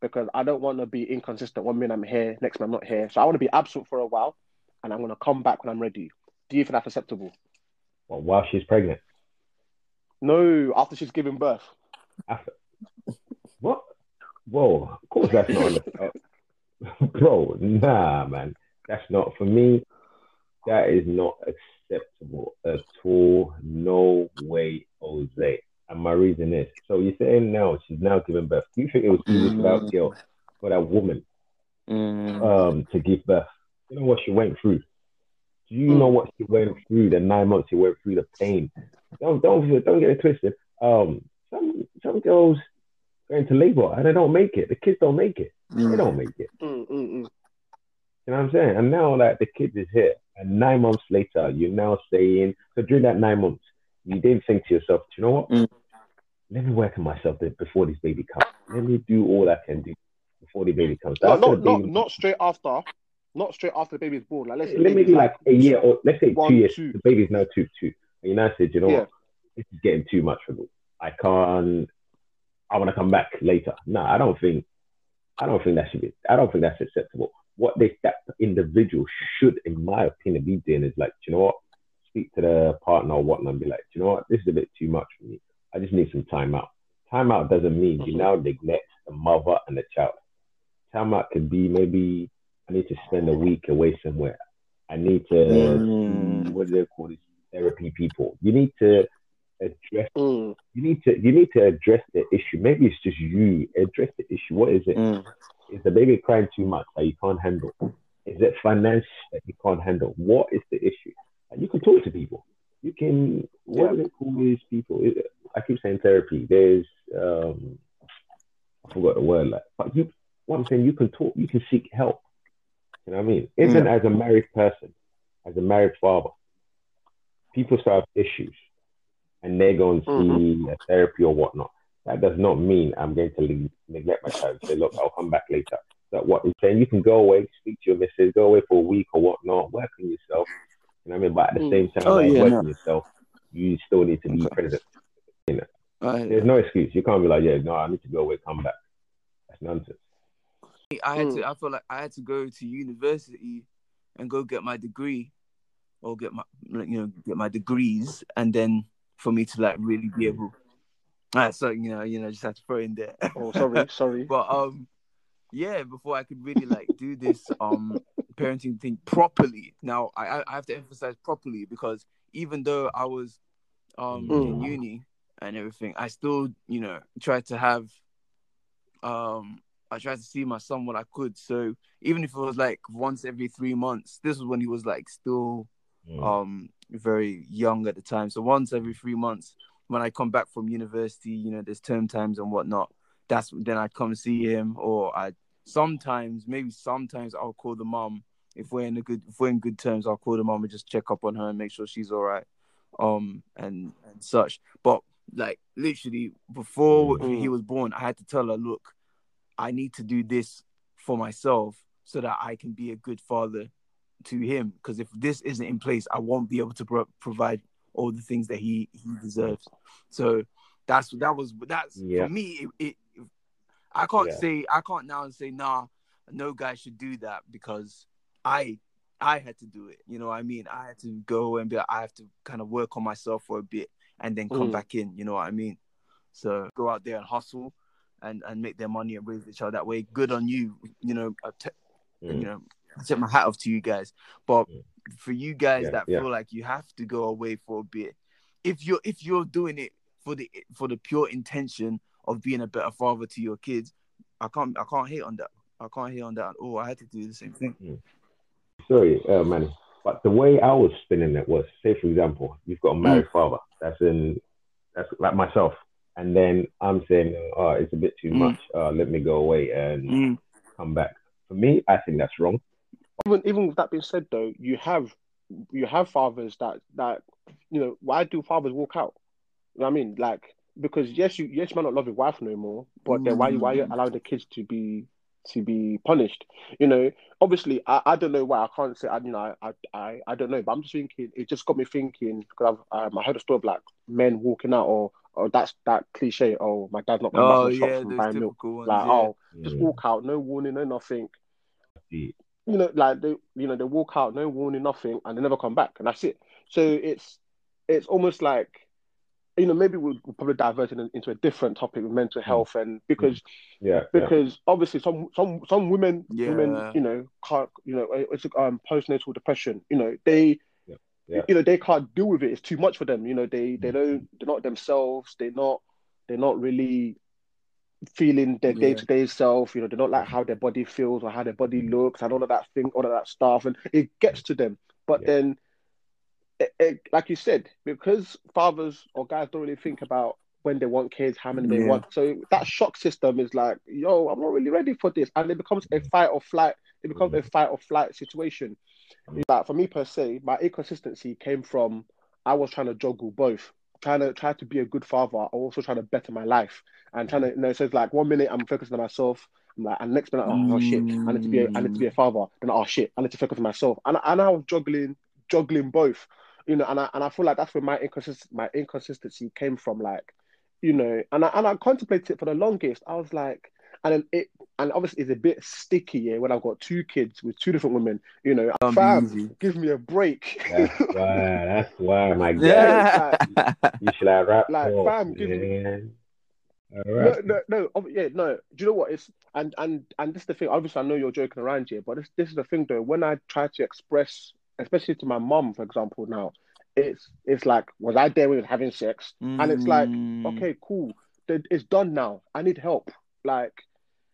because I don't want to be inconsistent. One minute I'm here, next minute I'm not here. So I want to be absent for a while, and I'm gonna come back when I'm ready. Do you think that's acceptable? Well, while she's pregnant. No, after she's given birth. After, what? Whoa, of course that's not (laughs) bro. Nah, man, that's not for me. That is not acceptable at all. No way, Jose. And my reason is so you're saying now she's now giving birth. Do you think it was easy for that girl, for that woman, Mm. um, to give birth? You know what she went through. You know what she went through? The nine months she went through, the pain. Don't don't don't get it twisted. Um, some some girls go into labor and they don't make it. The kids don't make it. They don't make it. Mm, mm, mm. You know what I'm saying? And now that the kid is here, and nine months later, you're now saying so during that nine months, you didn't think to yourself, do you know what? Mm. Let me work on myself before this baby comes. Let me do all I can do before the baby comes. No, not, not, not straight after. Not straight after the baby's born. Like, let's say let me do like a year or let's say one, two years. two. The baby's now two two. And you now said, you know Yeah. what? This is getting too much for me. I can't. I want to come back later. No, I don't think. I don't think that should be. I don't think that's acceptable. What they that individual should, in my opinion, be doing is like, you know what? Speak to the partner or whatnot and be like, you know what? This is a bit too much for me. I just need some time out. Time out doesn't mean you Mhm. now neglect the mother and the child. Time out could be maybe I need to spend a week away somewhere. I need to Mm. what do they call these therapy people? You need to address Mm, you need to you need to address the issue. Maybe it's just you. Address the issue. What is it? Mm. Is the baby crying too much that you can't handle? Is it finance that you can't handle? What is the issue? And you can talk to people. You can what do they call these people? I keep saying therapy. There's um I forgot the word like but you what I'm saying, you can talk, you can seek help. You know what I mean? Even as a married person, as a married father, people start have issues and they go and see Mhm. a therapy or whatnot. That does not mean I'm going to leave, neglect my child and say, look, I'll come back later. That what it's saying, you can go away, speak to your missus, go away for a week or whatnot, work on yourself. You know what I mean? But at the Mm. same time, Oh, while yeah, working no. yourself, you still need to be Okay. present. I, There's no excuse. You can't be like, yeah, no, I need to go away, come back. That's nonsense. I had Mm. to. I felt like I had to go to university and go get my degree, or get my you know get my degrees, and then for me to like really be able. Ah, so you know, you know, just have to throw in there. Oh, sorry, (laughs) sorry. but um, yeah, before I could really like do this um parenting thing properly. Now I I have to emphasize properly because even though I was um in Mm. uni and everything, I still you know tried to have um I tried to see my son when I could. So even if it was like once every three months, this was when he was like still Mm. um very young at the time. So once every three months, when I come back from university, you know, there's term times and whatnot. That's then I'd come see him, or I sometimes, maybe sometimes I'll call the mom if we're in a good if we're in good terms. I'll call the mom and just check up on her and make sure she's all right, um, and and such. But like literally before Mm. he was born, I had to tell her, look, I need to do this for myself so that I can be a good father to him. Because if this isn't in place, I won't be able to pro- provide all the things that he he deserves. So that's that was that's Yeah. for me. It, it I can't Yeah. say I can't now say nah. No guy should do that because I I had to do it. You know what I mean? I had to go and be. I have to kind of work on myself for a bit and then come Mm. back in. You know what I mean? So go out there and hustle and and make their money and raise the child that way. Good on you. You know, I te- Mm. you know, I tip my hat off to you guys. But Mm. for you guys Yeah, that yeah. feel like you have to go away for a bit, if you're if you're doing it for the for the pure intention of being a better father to your kids, I can't I can't hate on that. I can't hate on that at all. I had to do the same thing. sorry, uh, Manny, but the way I was spinning it was, say, for example, you've got a married Mm. father that's in, that's like myself, and then I'm saying, oh, it's a bit too Mm. much. Uh, let me go away and Mm. come back. For me, I think that's wrong. even even with that being said though you have you have fathers that that you know why do fathers walk out you know what i mean like because yes you yes you might not love your wife no more but then why why you allow the kids to be to be punished you know obviously i, I don't know why i can't say i you know I, I i don't know but i'm just thinking it just got me thinking because i've um, i heard a story of like men walking out or or that's that cliche oh my dad's not coming back Oh from the shops yeah, and those buying milk ones. like yeah. oh just Mm. walk out no warning no nothing See, you know, like they, you know, they walk out, no warning, nothing, and they never come back, and that's it. So it's, it's almost like, you know, maybe we'll, we'll probably divert in, into a different topic with mental health, and because Yeah, yeah. because obviously some some some women women you know can't you know it's um postnatal depression, you know they. Yeah. You know they can't deal with it. It's too much for them. You know they they mm-hmm. don't they're not themselves. They're not they're not really feeling their day to day self. You know, they don't like how their body feels or how their body looks and all of that thing, all of that stuff, and it gets to them. But Yeah. then, it, it, like you said, because fathers or guys don't really think about when they want kids, how many they Yeah. want. So that shock system is like, yo, I'm not really ready for this, and it becomes a fight or flight. It becomes mm-hmm. a fight or flight situation. Like for me per se, my inconsistency came from I was trying to juggle both, trying to try to be a good father, I also trying to better my life, and trying to you know. So it's like one minute I'm focusing on myself, I'm like, and next minute, oh, oh shit, I need to be a, I need to be a mm. father. Then oh shit, I need to focus on myself, and and I was juggling juggling both, you know, and I and I feel like that's where my inconsist my inconsistency came from, like, you know, and I and I contemplated it for the longest. I was like, and it and obviously it's a bit sticky yeah, when I've got two kids with two different women, you know, Can't fam, give me a break. That's why. That's why, (laughs) my guy. Yeah. You should have rap. Like, talk, fam, give me- man. No, no, no. Yeah, no. Do you know what? It's and and and this is the thing. Obviously, I know you're joking around here, but this this is the thing though. When I try to express, especially to my mom, for example, now, it's it's like, was I there with having sex? And it's like, Mm. okay, cool. It's done now. I need help. Like,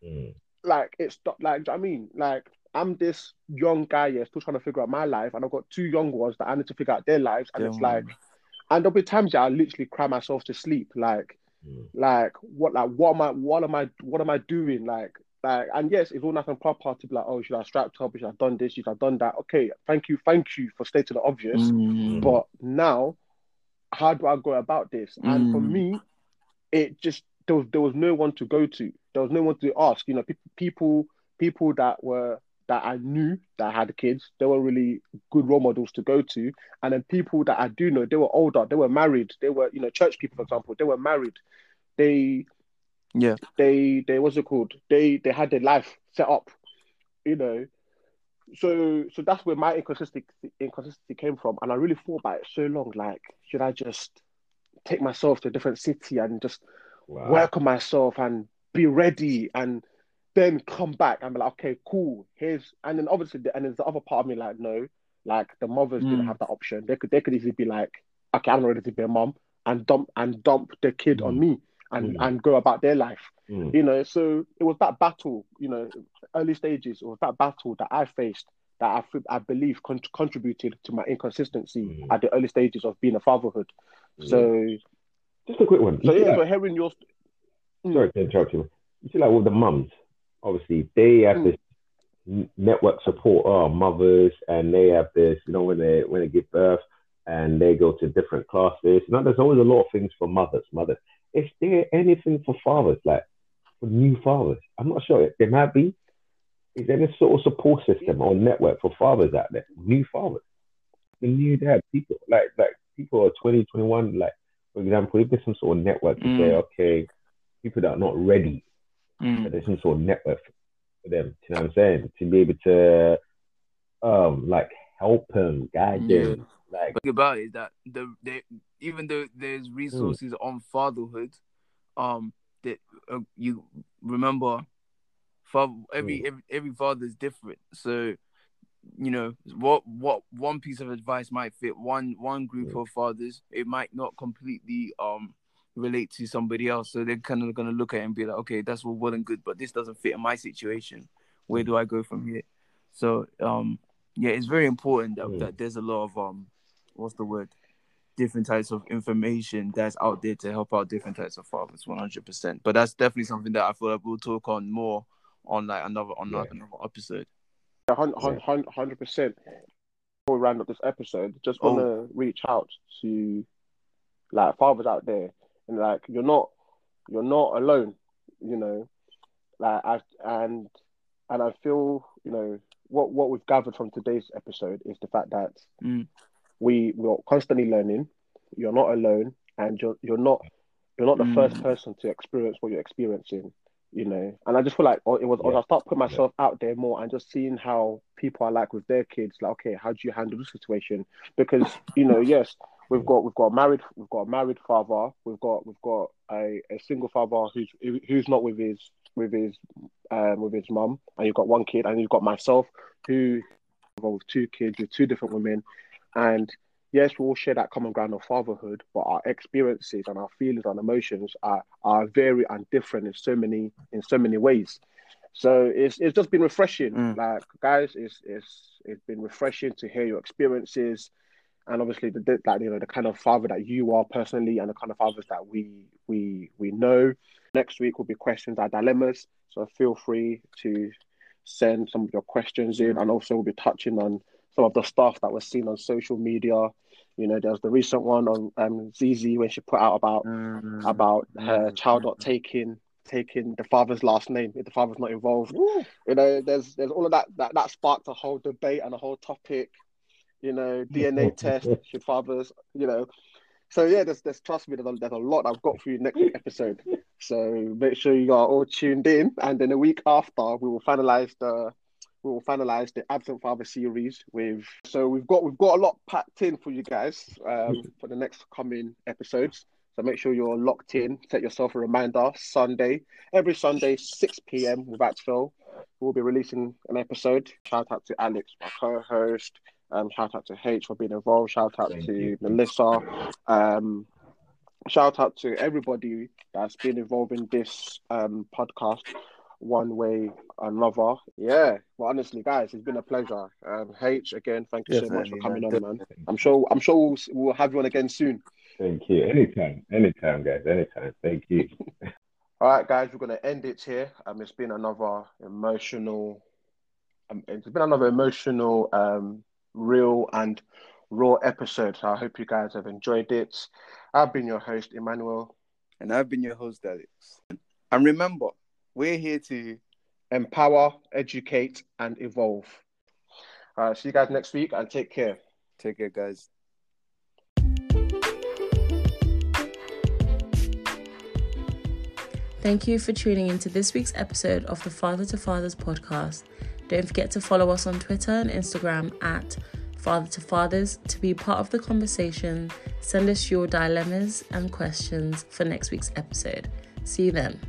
Mm. like it's do- like I mean, like I'm this young guy, yeah, still trying to figure out my life, and I've got two young ones that I need to figure out their lives, and Yeah, it's like, and there'll be times that I literally cry myself to sleep, like, Mm. like what, like what am I, what am I, what am I doing, like, like, and yes, it's all nothing proper to be like, oh, should I strapped up? Should I have done this? Should I have done that? Okay, thank you, thank you for stating the obvious, Mm. but now, how do I go about this? And for Mm. me, it just there was there was no one to go to. There was no one to ask. You know, pe- people people that were that I knew that had kids, they were really good role models to go to. And then people that I do know, they were older, they were married, they were you know church people, for example, they were married. They Yeah. they they what's it called? They they had their life set up, you know. So so that's where my inconsistency inconsistency came from, and I really thought about it so long. Like, should I just take myself to a different city and just Wow. work on myself and be ready and then come back and be like, okay, cool. Here's and then obviously the, and there's the other part of me like, no, like the mothers didn't Mm. have that option. They could they could easily be like, okay, I'm ready to be a mom and dump and dump the kid on Mm. me and Mm. and go about their life. Mm. You know, so it was that battle, you know, early stages, it was that battle that I faced that I, fe- I believe con- contributed to my inconsistency Mm. at the early stages of being a fatherhood. So, Just a quick one. so You yeah, like- so hearing your Mm. sorry to interrupt you. You see, like with the mums, obviously they have Mm. this network support. Oh, mothers, and they have this. You know, when they when they give birth and they go to different classes. You know, there's always a lot of things for mothers. Mothers. Is there anything for fathers, like for new fathers? I'm not sure. There might be. Is there any sort of support system or network for fathers out there? New fathers, the new dad, people like like people are 20, 21, like for example, if there's some sort of network to say, Mm. okay, people that are not ready Mm. there's some sort of network for them. You know what I'm saying? To be able to um like help them, guide Yeah. them. Like thing about it is that the they even though there's resources on fatherhood, um, that uh, you remember, father every, every every father is different. So, you know what what one piece of advice might fit one one group Mm. of fathers, it might not completely um relate to somebody else. So they're kind of gonna look at it and be like, okay, that's all well and good, but this doesn't fit in my situation. Where do I go from here? So um yeah, it's very important that, Mm. that there's a lot of um what's the word different types of information that's out there to help out different types of fathers 100% but that's definitely something that i feel like we'll talk on more on like another on Yeah. another episode hundred percent. Before we round up this episode, just Oh. want to reach out to like fathers out there, and like you're not you're not alone. You know, like I and and I feel you know what what we've gathered from today's episode is the fact that Mm. we we're constantly learning. You're not alone, and you're you're not you're not the Mm. first person to experience what you're experiencing you know. And I just feel like oh, it was, Yeah. I start putting myself out there more and just seeing how people are like with their kids, like, okay, how do you handle the situation? Because you know, yes, we've got we've got a married we've got a married father, we've got we've got a, a single father who's who's not with his with his um with his mum, and you've got one kid, and you've got myself who with two kids with two different women, and yes, we all share that common ground of fatherhood, but our experiences and our feelings and emotions are are very and different in so many in so many ways. So it's it's just been refreshing. Mm. Like guys, it's it's it's been refreshing to hear your experiences, and obviously the like you know the kind of father that you are personally, and the kind of fathers that we we we know. Next week will be questions and dilemmas. So feel free to send some of your questions in, and also we'll be touching on some of the stuff that was seen on social media. You know, there's the recent one on um, ZZ when she put out about Mm. about her Mm. child not taking taking the father's last name if the father's not involved. You know, there's there's all of that that that sparked a whole debate and a whole topic. You know, DNA (laughs) test should fathers. You know, so yeah, there's there's trust me, there's a, there's a lot I've got for you next episode. So make sure you are all tuned in, and then a week after we will finalize the we will finalize the absent father series with. So we've got we've got a lot packed in for you guys um, for the next coming episodes. So make sure you're locked in. Set yourself a reminder. Sunday, every Sunday, 6 p.m. with Phil. We'll be releasing an episode. Shout out to Alex, my co-host. Um, shout out to H for being involved. Shout out Thank to you. Melissa. Um, shout out to everybody that's been involved in this um, podcast. One way or another. Yeah, well, honestly, guys, it's been a pleasure. Um, H again, thank you so much for coming man. on, man. I'm sure. I'm sure we'll, we'll have you on again soon. Thank you. Anytime, anytime, guys. Anytime. Thank you. (laughs) All right, guys, we're gonna end it here. Um, it's been another emotional. Um, it's been another emotional, um, real and raw episode. So I hope you guys have enjoyed it. I've been your host, Emmanuel. And I've been your host, Alex. And remember, we're here to Empower, educate, and evolve. All right, see you guys next week, and take care. take care, guys. Thank you for tuning into this week's episode of the Father to Fathers podcast. Don't forget to follow us on Twitter and Instagram at Father to Fathers to be part of the conversation. Send us your dilemmas and questions for next week's episode. See you then.